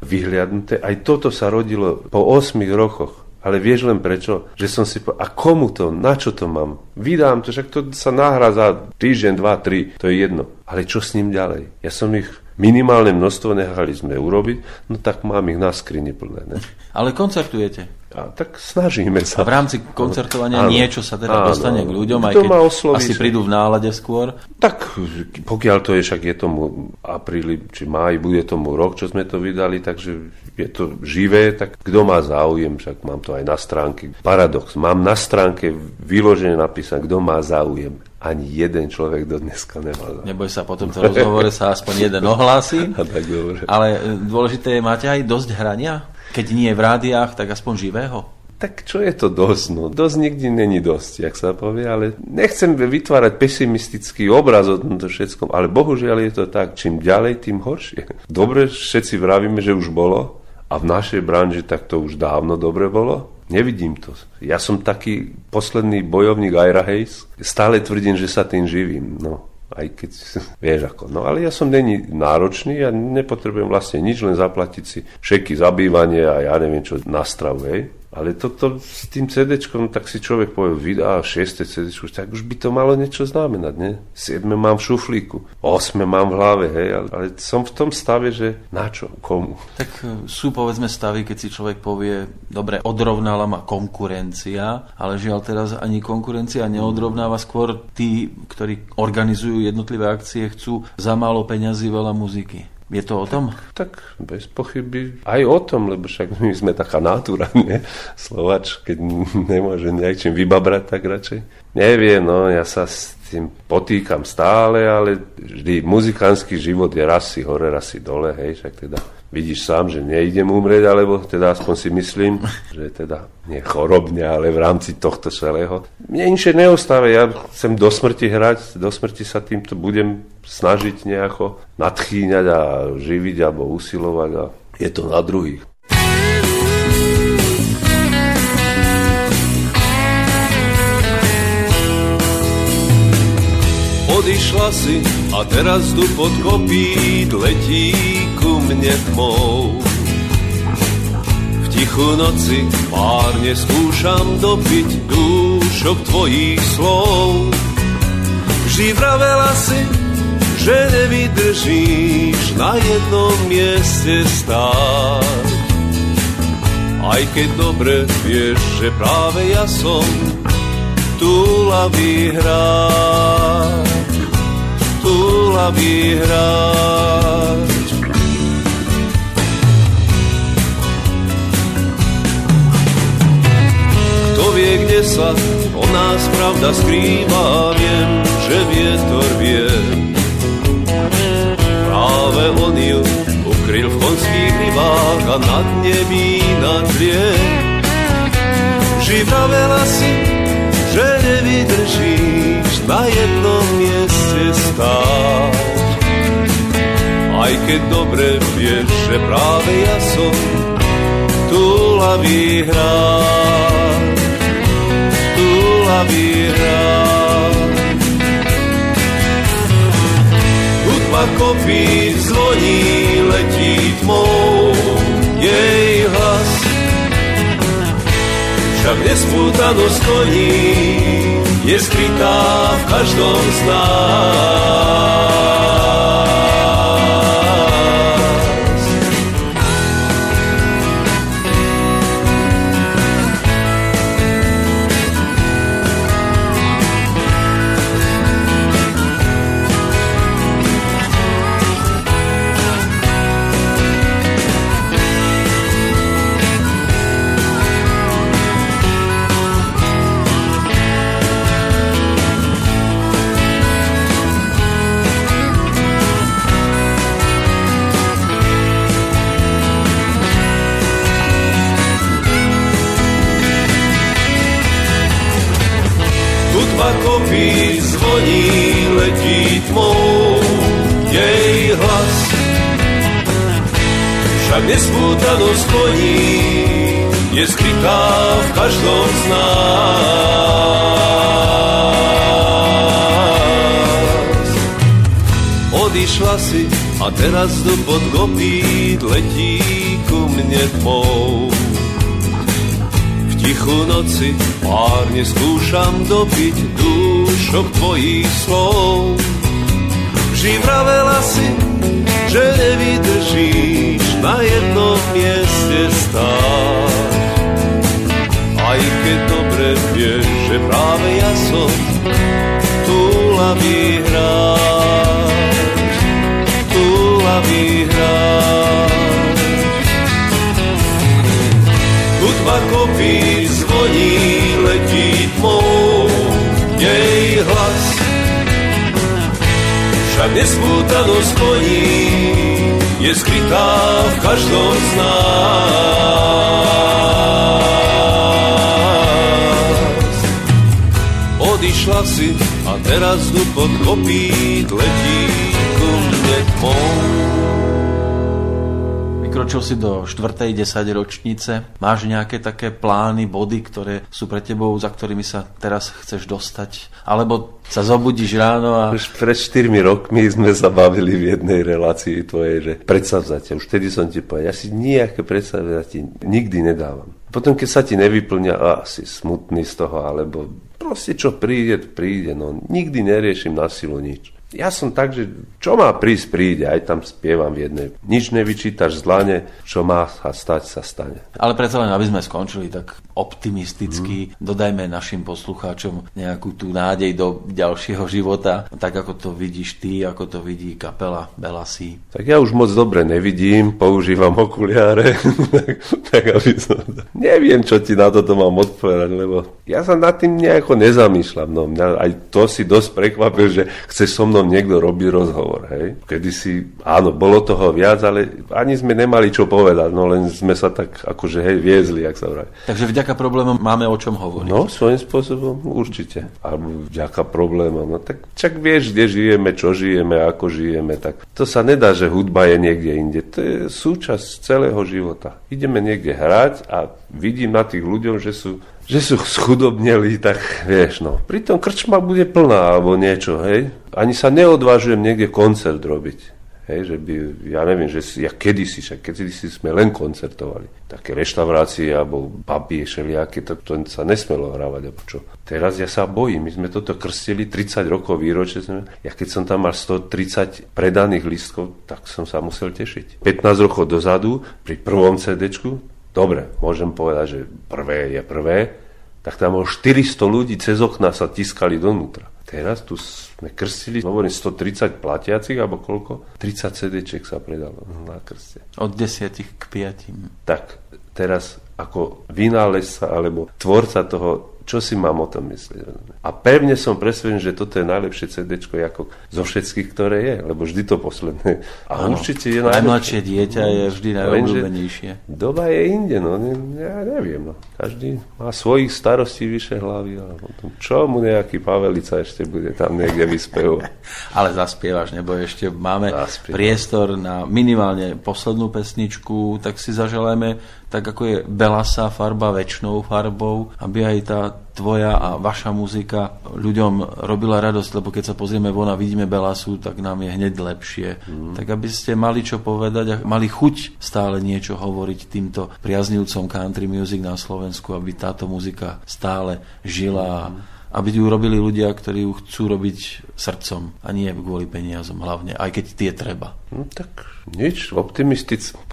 vyhliadnuté. Aj toto sa rodilo po 8 rokoch. Ale vieš len prečo? Že som si povedal, a komu to, na čo to mám? Vydám to, však to sa nahrá za týždeň, dva, tri, to je jedno. Ale čo s ním ďalej? Ja som ich minimálne množstvo nechali sme urobiť, no tak mám ich na skrini plné. Ne? Ale koncertujete? A tak snažíme sa. A v rámci koncertovania áno, niečo sa teda áno, dostane k ľuďom, aj keď osloví, asi prídu v nálade skôr? Tak pokiaľ to je, však je tomu apríli či máj, bude tomu rok, čo sme to vydali, takže je to živé, tak kto má záujem, však mám to aj na stránke. Paradox, mám na stránke vyložené napísané, kto má záujem ani jeden človek do dneska nemal. Neboj sa, po tomto rozhovore sa aspoň jeden ohlási. A tak dobre. Ale e, dôležité je, máte aj dosť hrania? Keď nie v rádiách, tak aspoň živého? Tak čo je to dosť? No, dosť nikdy není dosť, jak sa povie, ale nechcem vytvárať pesimistický obraz o tomto všetkom, ale bohužiaľ je to tak, čím ďalej, tým horšie. Dobre, všetci vravíme, že už bolo a v našej branži tak to už dávno dobre bolo, Nevidím to. Ja som taký posledný bojovník Ira Hayes. Stále tvrdím, že sa tým živím. No, aj keď, vieš ako. No ale ja som není náročný ja nepotrebujem vlastne nič, len zaplatiť si všetky zabývanie a ja neviem čo na stravu, hej. Ale toto s tým CD, tak si človek povie, vydá 6. CD, tak už by to malo niečo znamenať, nie? 7. mám v šuflíku, 8. mám v hlave, hej, ale, ale som v tom stave, že na čo, komu? Tak e, sú povedzme stavy, keď si človek povie, dobre, odrovnala ma konkurencia, ale žiaľ teraz ani konkurencia neodrovnáva, skôr tí, ktorí organizujú jednotlivé akcie, chcú za málo peňazí veľa muziky. Je to o tom? Tak, tak bez pochyby aj o tom, lebo však my sme taká natúra, nie? Slovač, keď nemôže nejakým vybabrať, tak radšej. Neviem, no, ja sa s tým potýkam stále, ale vždy muzikánsky život je raz si hore, raz si dole, hej, však teda vidíš sám, že neidem umrieť, alebo teda aspoň si myslím, že teda nie chorobne, ale v rámci tohto celého. Mne inšie neostáva, ja chcem do smrti hrať, do smrti sa týmto budem snažiť nejako nadchýňať a živiť alebo usilovať a je to na druhých. Odišla si a teraz tu pod kopít letí ku mne tmou. V tichu noci párne skúšam dopiť dúšok tvojich slov. Vždy vravela si, že nevydržíš na jednom mieste stáť. Aj keď dobre vieš, že práve ja som túlavý hráč, slaví hráč. Kto vie, kde sa o nás pravda skrýva, viem, že vietor vie. Práve on ju ukryl v konských rybách a nad nebí nad vie. Živravela si, že nevydržíš na jednom stáť. Aj keď dobre vieš, že práve ja som túlavý hrad, túlavý hrad. Hudba kopí, zvoní, letí tmou, jej hlas. Však nespútanosť koní je skrytá v každom z a teraz do podkopít letí ku mne tmou tichu noci párne skúšam dobiť dúšok tvojich slov. Vždy vravela si, že nevydržíš na jednom mieste stáť. Aj keď dobre vieš, že práve ja som túlavý hráč, túlavý hráč. Hudba kopí zvoní, letí tmou jej hlas. Však nespútanosť koní je skrytá v každom z nás. Odišla si a teraz tu pod kopít letí. Vykročil si do štvrtej desaťročnice. Máš nejaké také plány, body, ktoré sú pre tebou, za ktorými sa teraz chceš dostať? Alebo sa zobudíš ráno a... Už pred 4 rokmi sme sa bavili v jednej relácii tvojej, že predsavzatia. Už vtedy som ti povedal, ja si nejaké predsavzatia nikdy nedávam. Potom, keď sa ti nevyplňa, a si smutný z toho, alebo proste čo príde, príde. No, nikdy neriešim na silu nič. Ja som tak, že čo má prísť, príde, aj tam spievam v jednej. Nič nevyčítaš zlane, čo má sa stať, sa stane. Ale predsa len, aby sme skončili tak optimisticky, mm. dodajme našim poslucháčom nejakú tú nádej do ďalšieho života, tak ako to vidíš ty, ako to vidí kapela Belasi. Tak ja už moc dobre nevidím, používam okuliare, tak, tak aby som... Neviem, čo ti na toto mám odpovedať, lebo ja sa nad tým nejako nezamýšľam. No, mňa aj to si dosť prekvapil, že chceš so mnou mnou niekto robí rozhovor, hej. Kedy si, áno, bolo toho viac, ale ani sme nemali čo povedať, no len sme sa tak akože, hej, viezli, jak sa vraví. Takže vďaka problémom máme o čom hovoriť. No, svojím spôsobom určite. Alebo vďaka problémom, no tak čak vieš, kde žijeme, čo žijeme, ako žijeme, tak to sa nedá, že hudba je niekde inde. To je súčasť celého života. Ideme niekde hrať a vidím na tých ľuďom, že sú že sú schudobneli, tak vieš, no. Pritom krčma bude plná alebo niečo, hej. Ani sa neodvážujem niekde koncert robiť. Hej, že by, ja neviem, že si, ja kedysi, však kedysi sme len koncertovali. Také reštaurácie alebo babie všelijaké, to, to sa nesmelo hrávať, alebo čo. Teraz ja sa bojím, my sme toto krstili 30 rokov výročie. Sme, ja keď som tam mal 130 predaných listkov, tak som sa musel tešiť. 15 rokov dozadu, pri prvom CDčku, dobre, môžem povedať, že prvé je prvé, tak tam o 400 ľudí cez okna sa tiskali donútra. Teraz tu sme krstili, hovorím 130 platiacich, alebo koľko? 30 CDček sa predalo na krste. Od 10 k 5. Tak, teraz ako vynálezca alebo tvorca toho čo si mám o tom myslieť. A pevne som presvedčený, že toto je najlepšie CD ako zo všetkých, ktoré je, lebo vždy to posledné. A ano, určite je najlepšie. Najmladšie dieťa je vždy najobľúbenejšie. Doba je inde, no ja neviem. No. Každý má svojich starostí vyše hlavy. A potom, čo mu nejaký Pavelica ešte bude tam niekde vyspevovať. Ale zaspievaš, nebo ešte máme Zaspievaš. priestor na minimálne poslednú pesničku, tak si zaželajme tak ako je belasá farba väčšnou farbou, aby aj tá tvoja a vaša muzika ľuďom robila radosť, lebo keď sa pozrieme von a vidíme belasu, tak nám je hneď lepšie. Mm. Tak aby ste mali čo povedať a mali chuť stále niečo hovoriť týmto priaznivcom country music na Slovensku, aby táto muzika stále žila mm aby ju robili ľudia, ktorí ju chcú robiť srdcom a nie kvôli peniazom hlavne, aj keď tie treba. No, tak nič,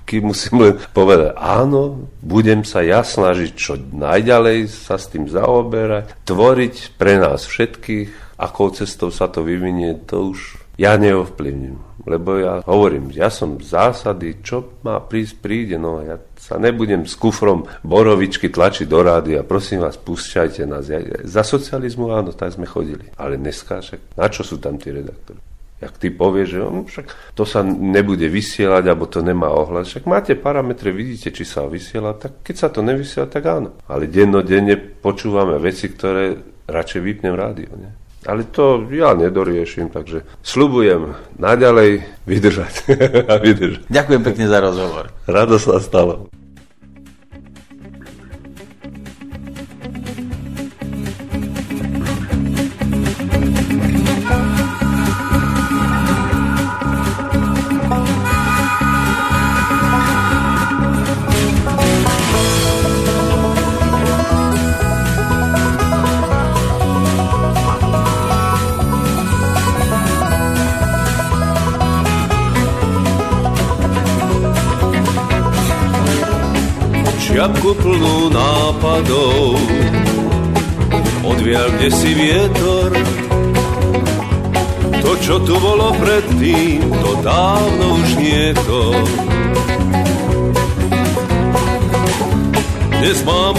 optimisticky musím len povedať, áno, budem sa ja snažiť čo najďalej sa s tým zaoberať, tvoriť pre nás všetkých, akou cestou sa to vyvinie, to už ja neovplyvním. Lebo ja hovorím, ja som zásady, čo má prísť, príde, no ja sa nebudem s kufrom borovičky tlačiť do rády a prosím vás, púšťajte nás. Ja, za socializmu áno, tak sme chodili. Ale dneska však, na čo sú tam tí redaktori? Jak ty povieš, že no, však to sa nebude vysielať, alebo to nemá ohľad. Však máte parametre, vidíte, či sa vysiela, tak keď sa to nevysiela, tak áno. Ale dennodenne počúvame veci, ktoré radšej vypnem rádio. Nie? Ale to ja nedoriešim, takže slubujem naďalej vydržať a vydržať. Ďakujem pekne za rozhovor. Rado sa stalo.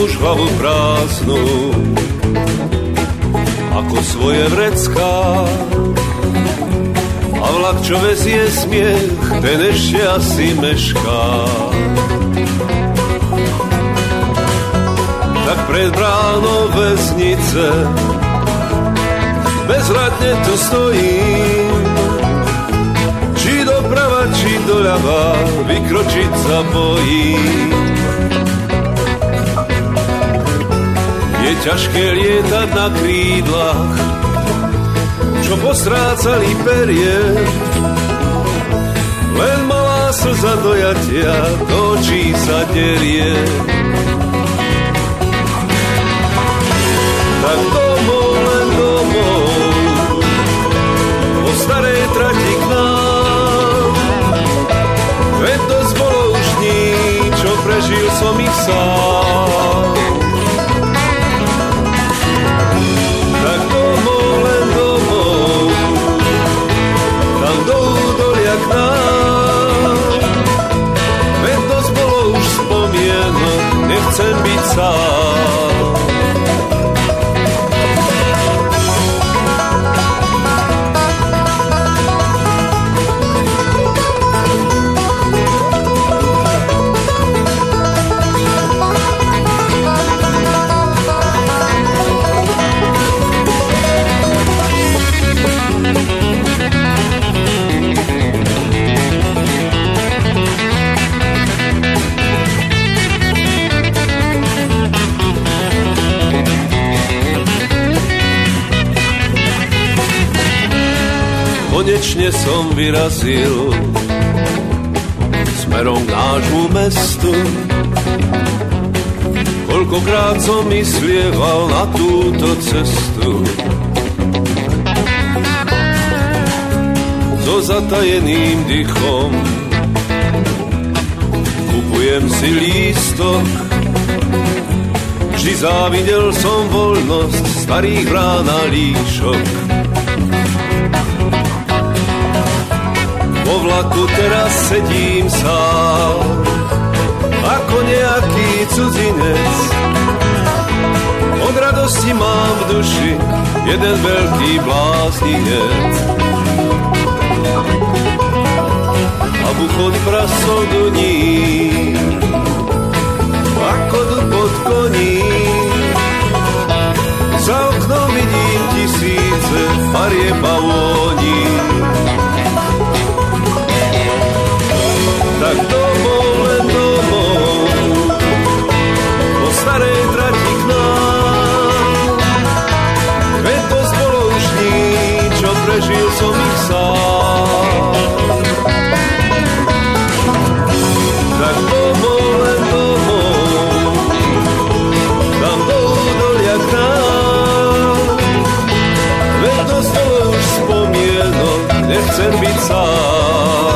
Už hlavu prázdnu, ako svoje vrecká. A vlak, čo vezie smiech, ten ešte asi mešká. tak pred bránou vesnice bezradne tu stojím. Či doprava, či doľava, vykročiť sa bojím. Je ťažké lietať na krídlach, čo postrácali perie. Len malá slza dojatia, točí sa derie. tak domov, len domov, po starej trati k nám. Veď dosť bolo už dní, čo prežil som ich sám. Nechcem konečne som vyrazil smerom k nášmu mestu. Koľkokrát som myslieval na túto cestu. So zatajeným dychom kupujem si lístok. Vždy závidel som voľnosť starých brán líšok. Vlaku teraz sedím sám, ako nejaký cudzinec. Od radosti mám v duši jeden veľký blázninec. A buchody prasol do ní, ako do pod koní. Za oknom vidím tisíce farie bavóní. Tak som ich sám. Tak domov, len domov, tam do údolia k nám. Veď to bolo už spomienok, nechcem byť sám.